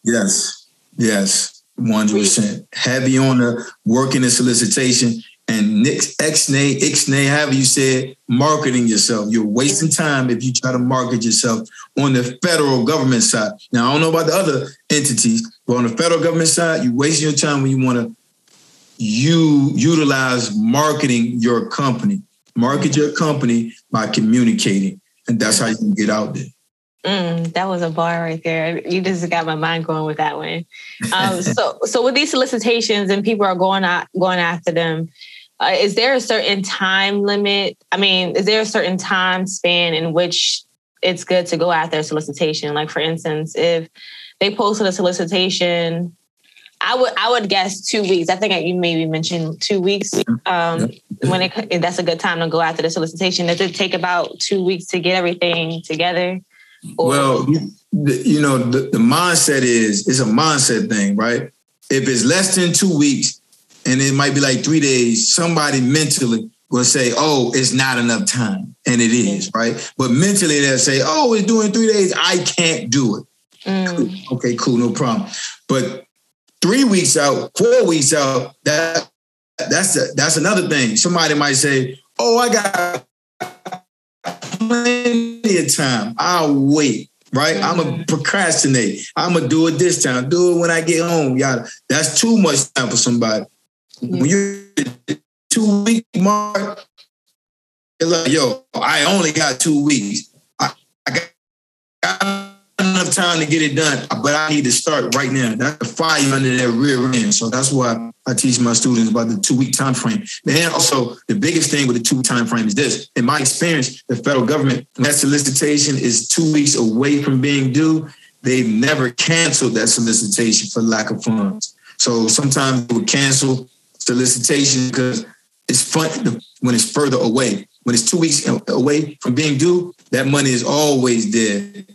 yes, yes, one hundred percent. Heavy on the working the solicitation and nix X-nay, Ixnay, however you said, marketing yourself. You're wasting mm-hmm. time if you try to market yourself on the federal government side. Now I don't know about the other entities, but on the federal government side, you're wasting your time when you want to you utilize marketing your company. Market your company by communicating. And that's how you can get out there. Mm, that was a bar right there. You just got my mind going with that one. Um, so, so with these solicitations and people are going out, going after them, uh, is there a certain time limit? I mean, is there a certain time span in which it's good to go after a solicitation? Like, for instance, if they posted a solicitation, I would I would guess two weeks. I think you maybe mentioned two weeks. Um, when it that's a good time to go after the solicitation. Does it take about two weeks to get everything together? Or- Well, you, know, the, the mindset is it's a mindset thing, right? If it's less than two weeks and it might be like three days, somebody mentally will say, "Oh, it's not enough time," and it is, right? But mentally they'll say, "Oh, it's doing three days. I can't do it." Mm, Okay, cool, no problem. But three weeks out, four weeks out, that that's a, that's another thing. Somebody might say, "Oh, I got plenty of time. I'll wait." Right? I'm gonna mm-hmm. procrastinate. I'm gonna do it this time. Do it when I get home. Yada. That's too much time for somebody. When you're two week mark, it's like, yo, I only got two weeks. I, I got, time to get it done, but I need to start right now. That's the fire under that rear end. So that's why I teach my students about the two week time frame. And also, the biggest thing with the two time frame is this. In my experience, the federal government, that solicitation is two weeks away from being due. They've never canceled that solicitation for lack of funds. So sometimes would cancel solicitation because it's fun when it's further away. When it's two weeks away from being due, that money is always there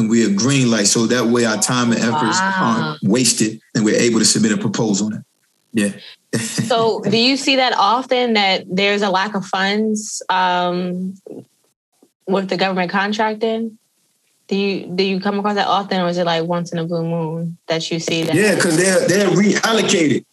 and we're green light. So that way our time and efforts Wow. aren't wasted and we're able to submit a proposal on it. Yeah. so, do you see that often that there's a lack of funds um, with the government contracting? Do you do you come across that often, or is it like once in a blue moon that you see that? Yeah, because they're they're reallocated.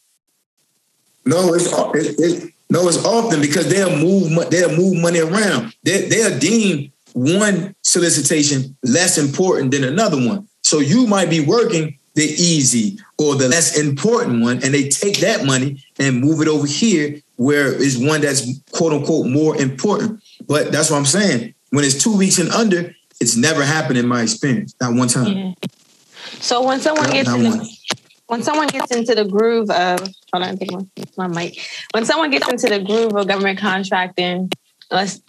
No, it's it, it, no, it's often because they'll move they'll move money around. They they'll deem one solicitation less important than another one. So you might be working the easy or the less important one, and they take that money and move it over here where is one that's quote unquote more important. But that's what I'm saying. When it's two weeks and under, it's never happened in my experience. Not one time. Yeah. So when someone gets in the, when someone gets into the groove of hold on, take my, my mic. When someone gets into the groove of government contracting,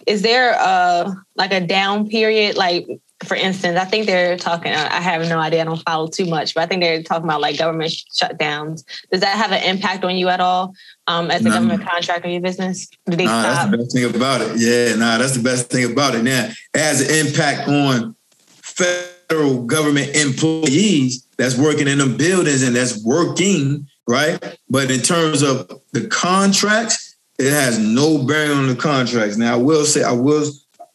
is there a like a down period? Like for instance, I think they're talking. I have no idea. I don't follow too much, but I think they're talking about like government shutdowns. Does that have an impact on you at all um, as a No. government contractor in your business? Do they Nah, stop? that's the best thing about it. Yeah, nah, that's the best thing about it. Now, it has an impact on federal government employees that's working in them buildings and that's working, right? But in terms of the contracts, it has no bearing on the contracts. Now, I will say, I will,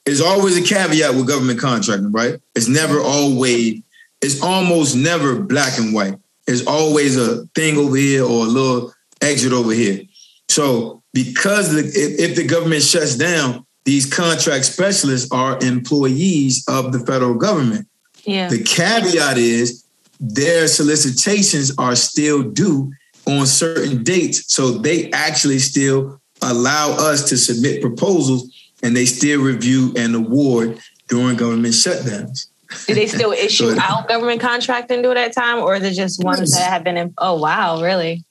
there's always a caveat with government contracting, right? It's never always, it's almost never black and white. There's always a thing over here or a little exit over here. So because the, if, if the government shuts down, these contract specialists are employees of the federal government. Yeah. The caveat is their solicitations are still due on certain dates. So they actually still allow us to submit proposals and they still review and award during government shutdowns. Do they still issue so, out government contracting during that time, or is it just ones that have been in? Oh wow, really?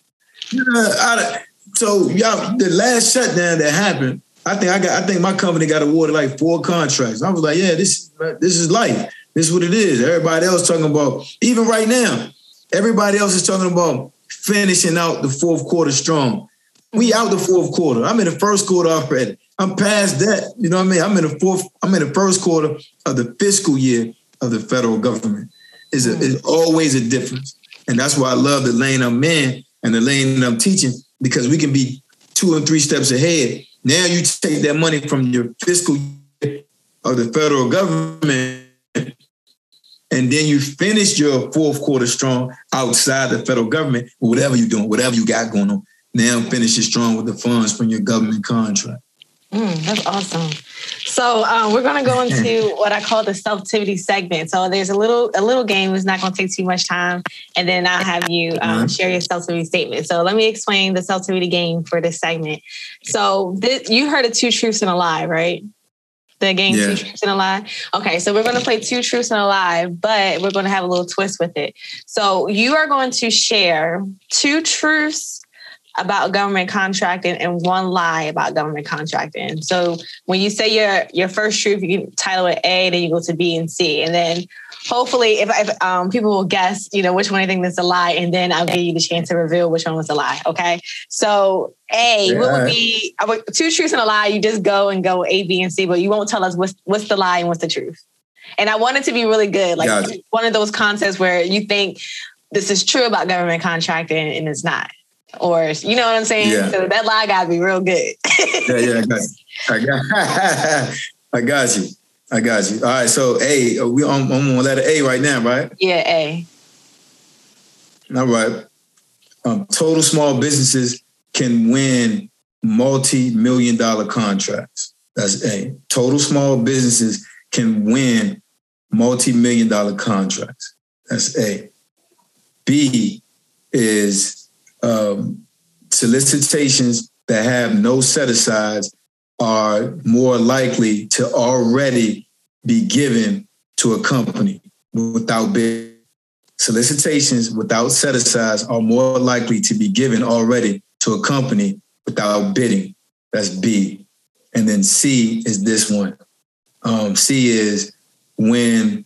Yeah, I, so y'all, the last shutdown that happened, I think I got. I think my company got awarded like four contracts. I was like, yeah, this this is life. This is what it is. Everybody else talking about. Even right now, everybody else is talking about finishing out the fourth quarter strong. We out the fourth quarter. I'm in the first quarter already. I'm past that. You know what I mean? I'm in the fourth. I'm in the first quarter of the fiscal year of the federal government. Is hmm. is always a difference, and that's why I love the lane I'm in and the lane I'm teaching because we can be two and three steps ahead. Now you take that money from your fiscal year of the federal government, and then you finish your fourth quarter strong outside the federal government, whatever you're doing, whatever you got going on. Now finish it strong with the funds from your government contract. Mm, that's awesome. So um, we're going to go into what I call the selftivity segment. So there's a little a little game. It's not going to take too much time, and then I'll have you um, share your selftivity statement. So let me explain the selftivity game for this segment. So this, you heard of two truths and a lie, right? The game yeah. two truths and a lie. Okay, so we're going to play two truths and a lie, but we're going to have a little twist with it. So you are going to share two truths about government contracting and one lie about government contracting. So when you say your your first truth, you title it A, then you go to B and C, and then hopefully, if, if um, people will guess, you know, which one I think is a lie, and then I'll give you the chance to reveal which one was a lie. Okay. So A, yeah. what would be two truths and a lie? You just go and go A, B, and C, but you won't tell us what's what's the lie and what's the truth. And I want it to be really good, like one of those concepts where you think this is true about government contracting and it's not or you know what I'm saying? Yeah. So that lie gotta be real good. yeah, yeah, I got you. I got, I got you. I got you. All right, so A, we on, on letter A right now, right? Yeah, A. All right. Um, total small businesses can win multi-million dollar contracts. That's A. Total small businesses can win multi-million dollar contracts. That's A. B is um, solicitations that have no set asides are more likely to already be given to a company without bidding. Solicitations without set asides are more likely to be given already to a company without bidding. That's B. And then C is this one. Um, C is when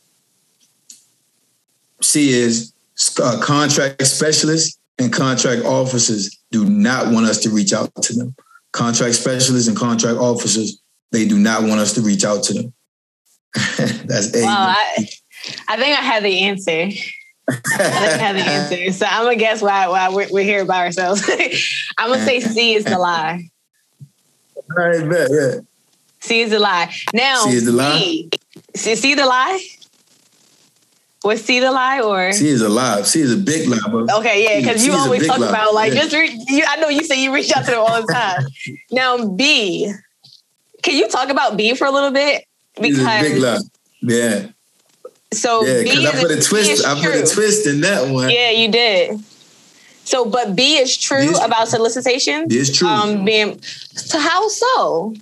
C is uh, contract specialists and contract officers do not want us to reach out to them. Contract specialists and contract officers, they do not want us to reach out to them. That's A. Well, I, I think I have the answer. I think I have the answer. So I'm gonna guess why why we're, we're here by ourselves. I'm gonna say C is the lie. All right, bet, yeah. C is the lie. Now, C is the lie. C, C the lie. Was C the lie or C is alive? C is a big lie, bro. Okay, yeah, because you always talk lie. about like yeah. just re- you, I know you say you reach out to them all the time. now B, can you talk about B for a little bit? Because big lie. Yeah. So yeah, because I put a twist. I put a twist in that one. Yeah, you did. So, but B is true is about solicitations. B is true. Um, being so how so?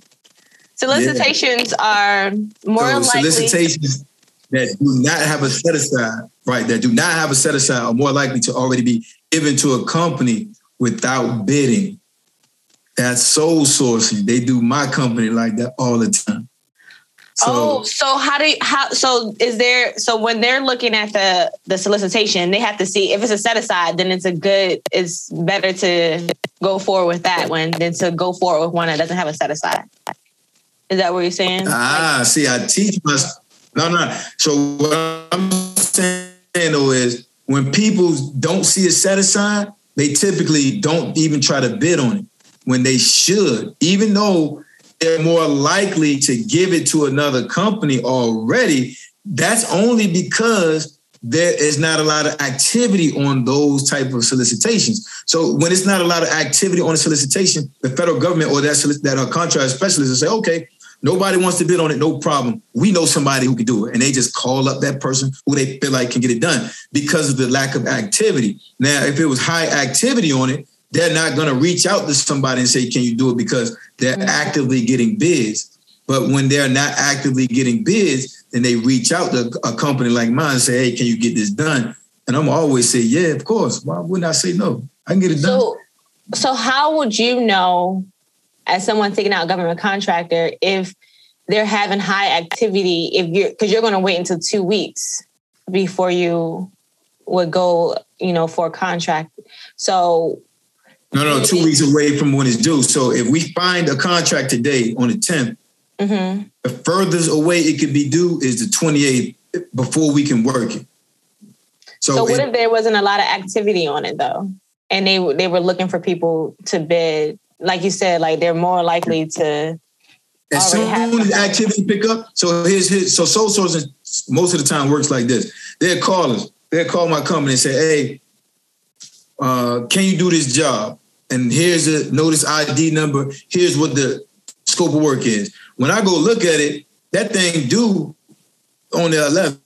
Solicitations yeah. are more so likely. Solicitations that do not have a set aside, right? That do not have a set aside are more likely to already be given to a company without bidding. That's sole sourcing. They do my company like that all the time. So, oh, so how do you, how so is there so when they're looking at the the solicitation, they have to see if it's a set aside, then it's a good it's better to go forward with that one than to go forward with one that doesn't have a set aside. Is that what you're saying? Ah, like, see, I teach my no, no. So what I'm saying though is when people don't see a set aside, they typically don't even try to bid on it when they should, even though they're more likely to give it to another company already. That's only because there is not a lot of activity on those type of solicitations. So when it's not a lot of activity on a solicitation, the federal government or that that uh, contract specialist will say, okay, Nobody wants to bid on it, no problem. We know somebody who can do it. And they just call up that person who they feel like can get it done because of the lack of activity. Now, if it was high activity on it, they're not going to reach out to somebody and say, Can you do it? Because they're mm-hmm. actively getting bids. But when they're not actively getting bids, then they reach out to a company like mine and say, Hey, can you get this done? And I'm always say, Yeah, of course. Why wouldn't I say no? I can get it done. So, so how would you know, as someone taking out a government contractor, if they're having high activity, if you're because you're going to wait until two weeks before you would go, you know, for a contract. So no, no, two weeks away from when it's due. So if we find a contract today on the 10th, mm-hmm. the furthest away it could be due is the 28th before we can work it. So, so what if there wasn't a lot of activity on it though? And they they were looking for people to bid. Like you said, like they're more likely to as soon as activity pick up, so here's his so sole sourcing most of the time works like this. They'll call us, they'll call my company and say, Hey, uh, can you do this job? And here's a notice ID number. Here's what the scope of work is. When I go look at it, that thing due on the 11th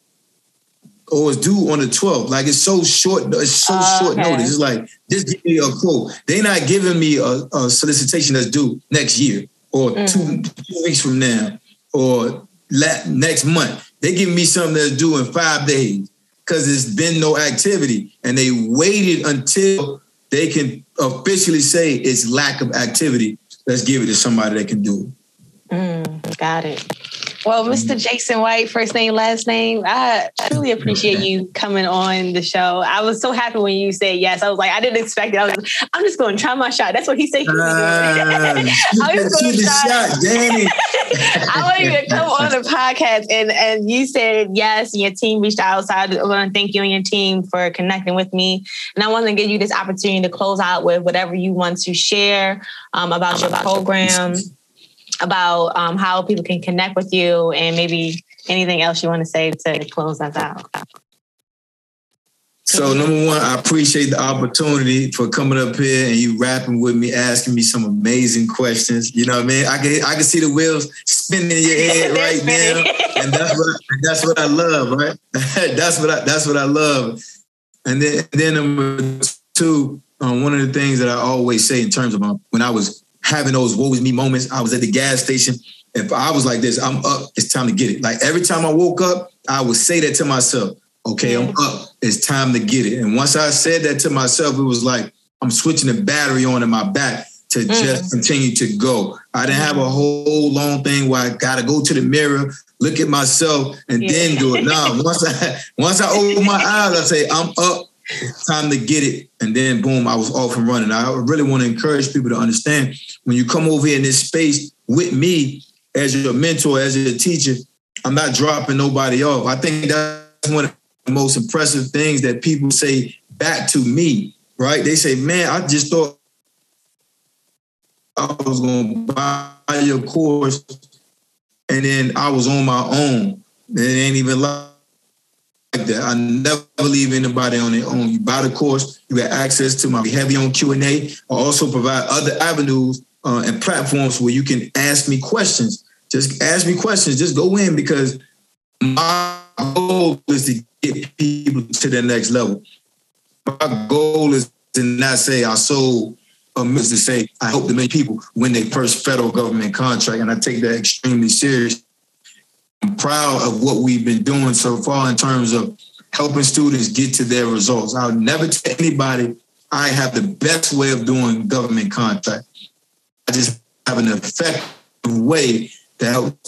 or it's due on the 12th. Like it's so short, it's so uh, short notice. It's like, just give me a quote. They're not giving me a, a solicitation that's due next year or mm. two, two, weeks from now or la- next month. They give me something that's due in five days because there's been no activity. And they waited until they can officially say it's lack of activity. Let's give it to somebody that can do it. Mm, got it. Well, Mr. Jason White, first name, last name, I truly appreciate you coming on the show. I was so happy when you said yes. I was like, I didn't expect it. I was I'm just going to try my shot. That's what he said he was doing. Uh, I was going to shot, Danny. I wanted you to come on the podcast and, and you said yes, and your team reached out. So I want to thank you and your team for connecting with me. And I want to give you this opportunity to close out with whatever you want to share um, about your program about um, how people can connect with you and maybe anything else you want to say to close us out. So number one, I appreciate the opportunity for coming up here and you rapping with me, asking me some amazing questions. You know what I mean? I can I can see the wheels spinning in your head right now, and that's what that's what I love, right? that's what I that's what I love. And then then number two, um, one of the things that I always say in terms of um, when I was having those woe is me moments. I was at the gas station. If I was like this, I'm up, it's time to get it. Like every time I woke up, I would say that to myself, okay, I'm up, it's time to get it. And once I said that to myself, it was like I'm switching the battery on in my back to mm. just continue to go. I didn't have a whole long thing where I gotta go to the mirror, look at myself, and yeah. then do it. No, once I once I open my eyes, I say, I'm up, time to get it. And then boom, I was off and running. I really want to encourage people to understand when you come over in this space with me as your mentor, as your teacher, I'm not dropping nobody off. I think that's one of the most impressive things that people say back to me, right? They say, man, I just thought I was going to buy your course and then I was on my own. It ain't even like like that. I never leave anybody on their own. You buy the course, you get access to my heavy on Q and A. I also provide other avenues uh, and platforms where you can ask me questions. Just ask me questions. Just go in because my goal is to get people to the next level. My goal is to not say I sold a miss to say I hope to make people win their first federal government contract, and I take that extremely serious. I'm proud of what we've been doing so far in terms of helping students get to their results. I'll never tell anybody I have the best way of doing government contract. I just have an effective way to help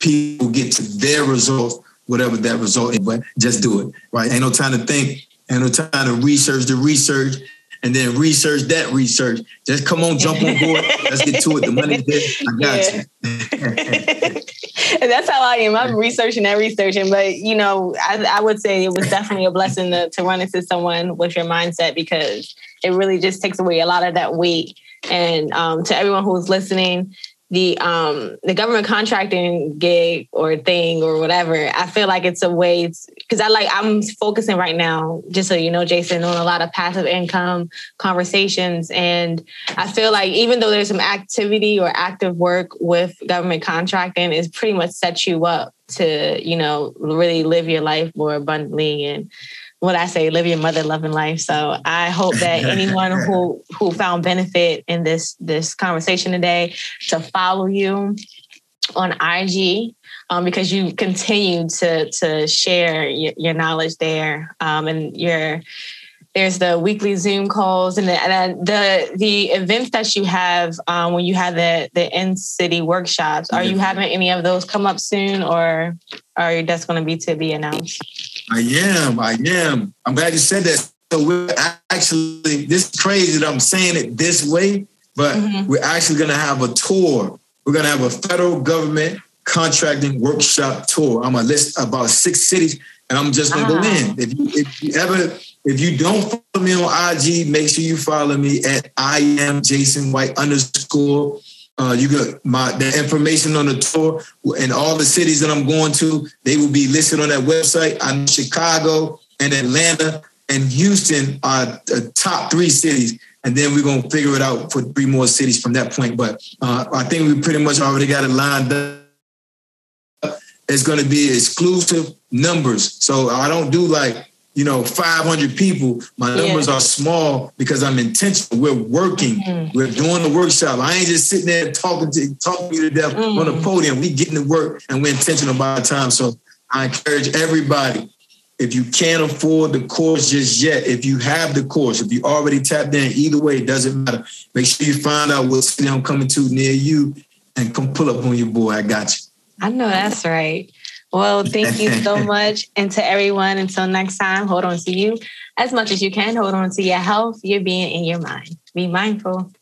people get to their results, whatever that result is. But just do it, right? Ain't no time to think, ain't no time to research the research and then research that research. Just come on, jump on board. Let's get to it. The money's there. I got yeah. you. and that's how I am. I'm researching and researching, but you know, I, I would say it was definitely a blessing to, to run into someone with your mindset because it really just takes away a lot of that weight. And um, to everyone who's listening, the um the government contracting gig or thing or whatever i feel like it's a way because i like i'm focusing right now just so you know jason on a lot of passive income conversations. And i feel like even though there's some activity or active work with government contracting is pretty much set you up to you know really live your life more abundantly and what I say, live your mother loving life. So I hope that anyone who who found benefit in this this conversation today to follow you on IG um, because you continue to to share your, your knowledge there um, and your there's the weekly Zoom calls and the and the, the events that you have um, when you have the the in city workshops. Are you having any of those come up soon, or are that's going to be to be announced? I am. I am. I'm glad you said that. So we're actually this is crazy that I'm saying it this way, but mm-hmm. we're actually going to have a tour. We're going to have a federal government contracting workshop tour. I'm gonna list about six cities, and I'm just gonna uh-huh. go in. If you, if you ever if you don't follow me on IG, make sure you follow me at I am Jason White underscore. Uh, you got my the information on the tour and all the cities that I'm going to. They will be listed on that website. I know Chicago and Atlanta and Houston are the top three cities, and then we're gonna figure it out for three more cities from that point. But uh, I think we pretty much already got it lined up. It's to be exclusive numbers, so I don't do like you know, 500 people, my numbers yeah. are small because I'm intentional. We're working. Mm-hmm. We're doing the workshop. I ain't just sitting there talking to talking you to death mm-hmm. on the mm. podium. We getting to work and we're intentional about time. So I encourage everybody, if you can't afford the course just yet, if you have the course, if you already tapped in, either way, it doesn't matter. Make sure you find out what city I'm coming to near you and come pull up on your boy. I got you. I know that's right. Well, thank you so much. And to everyone, until next time, hold on to you as much as you can. Hold on to your health, your being, and your mind. Be mindful.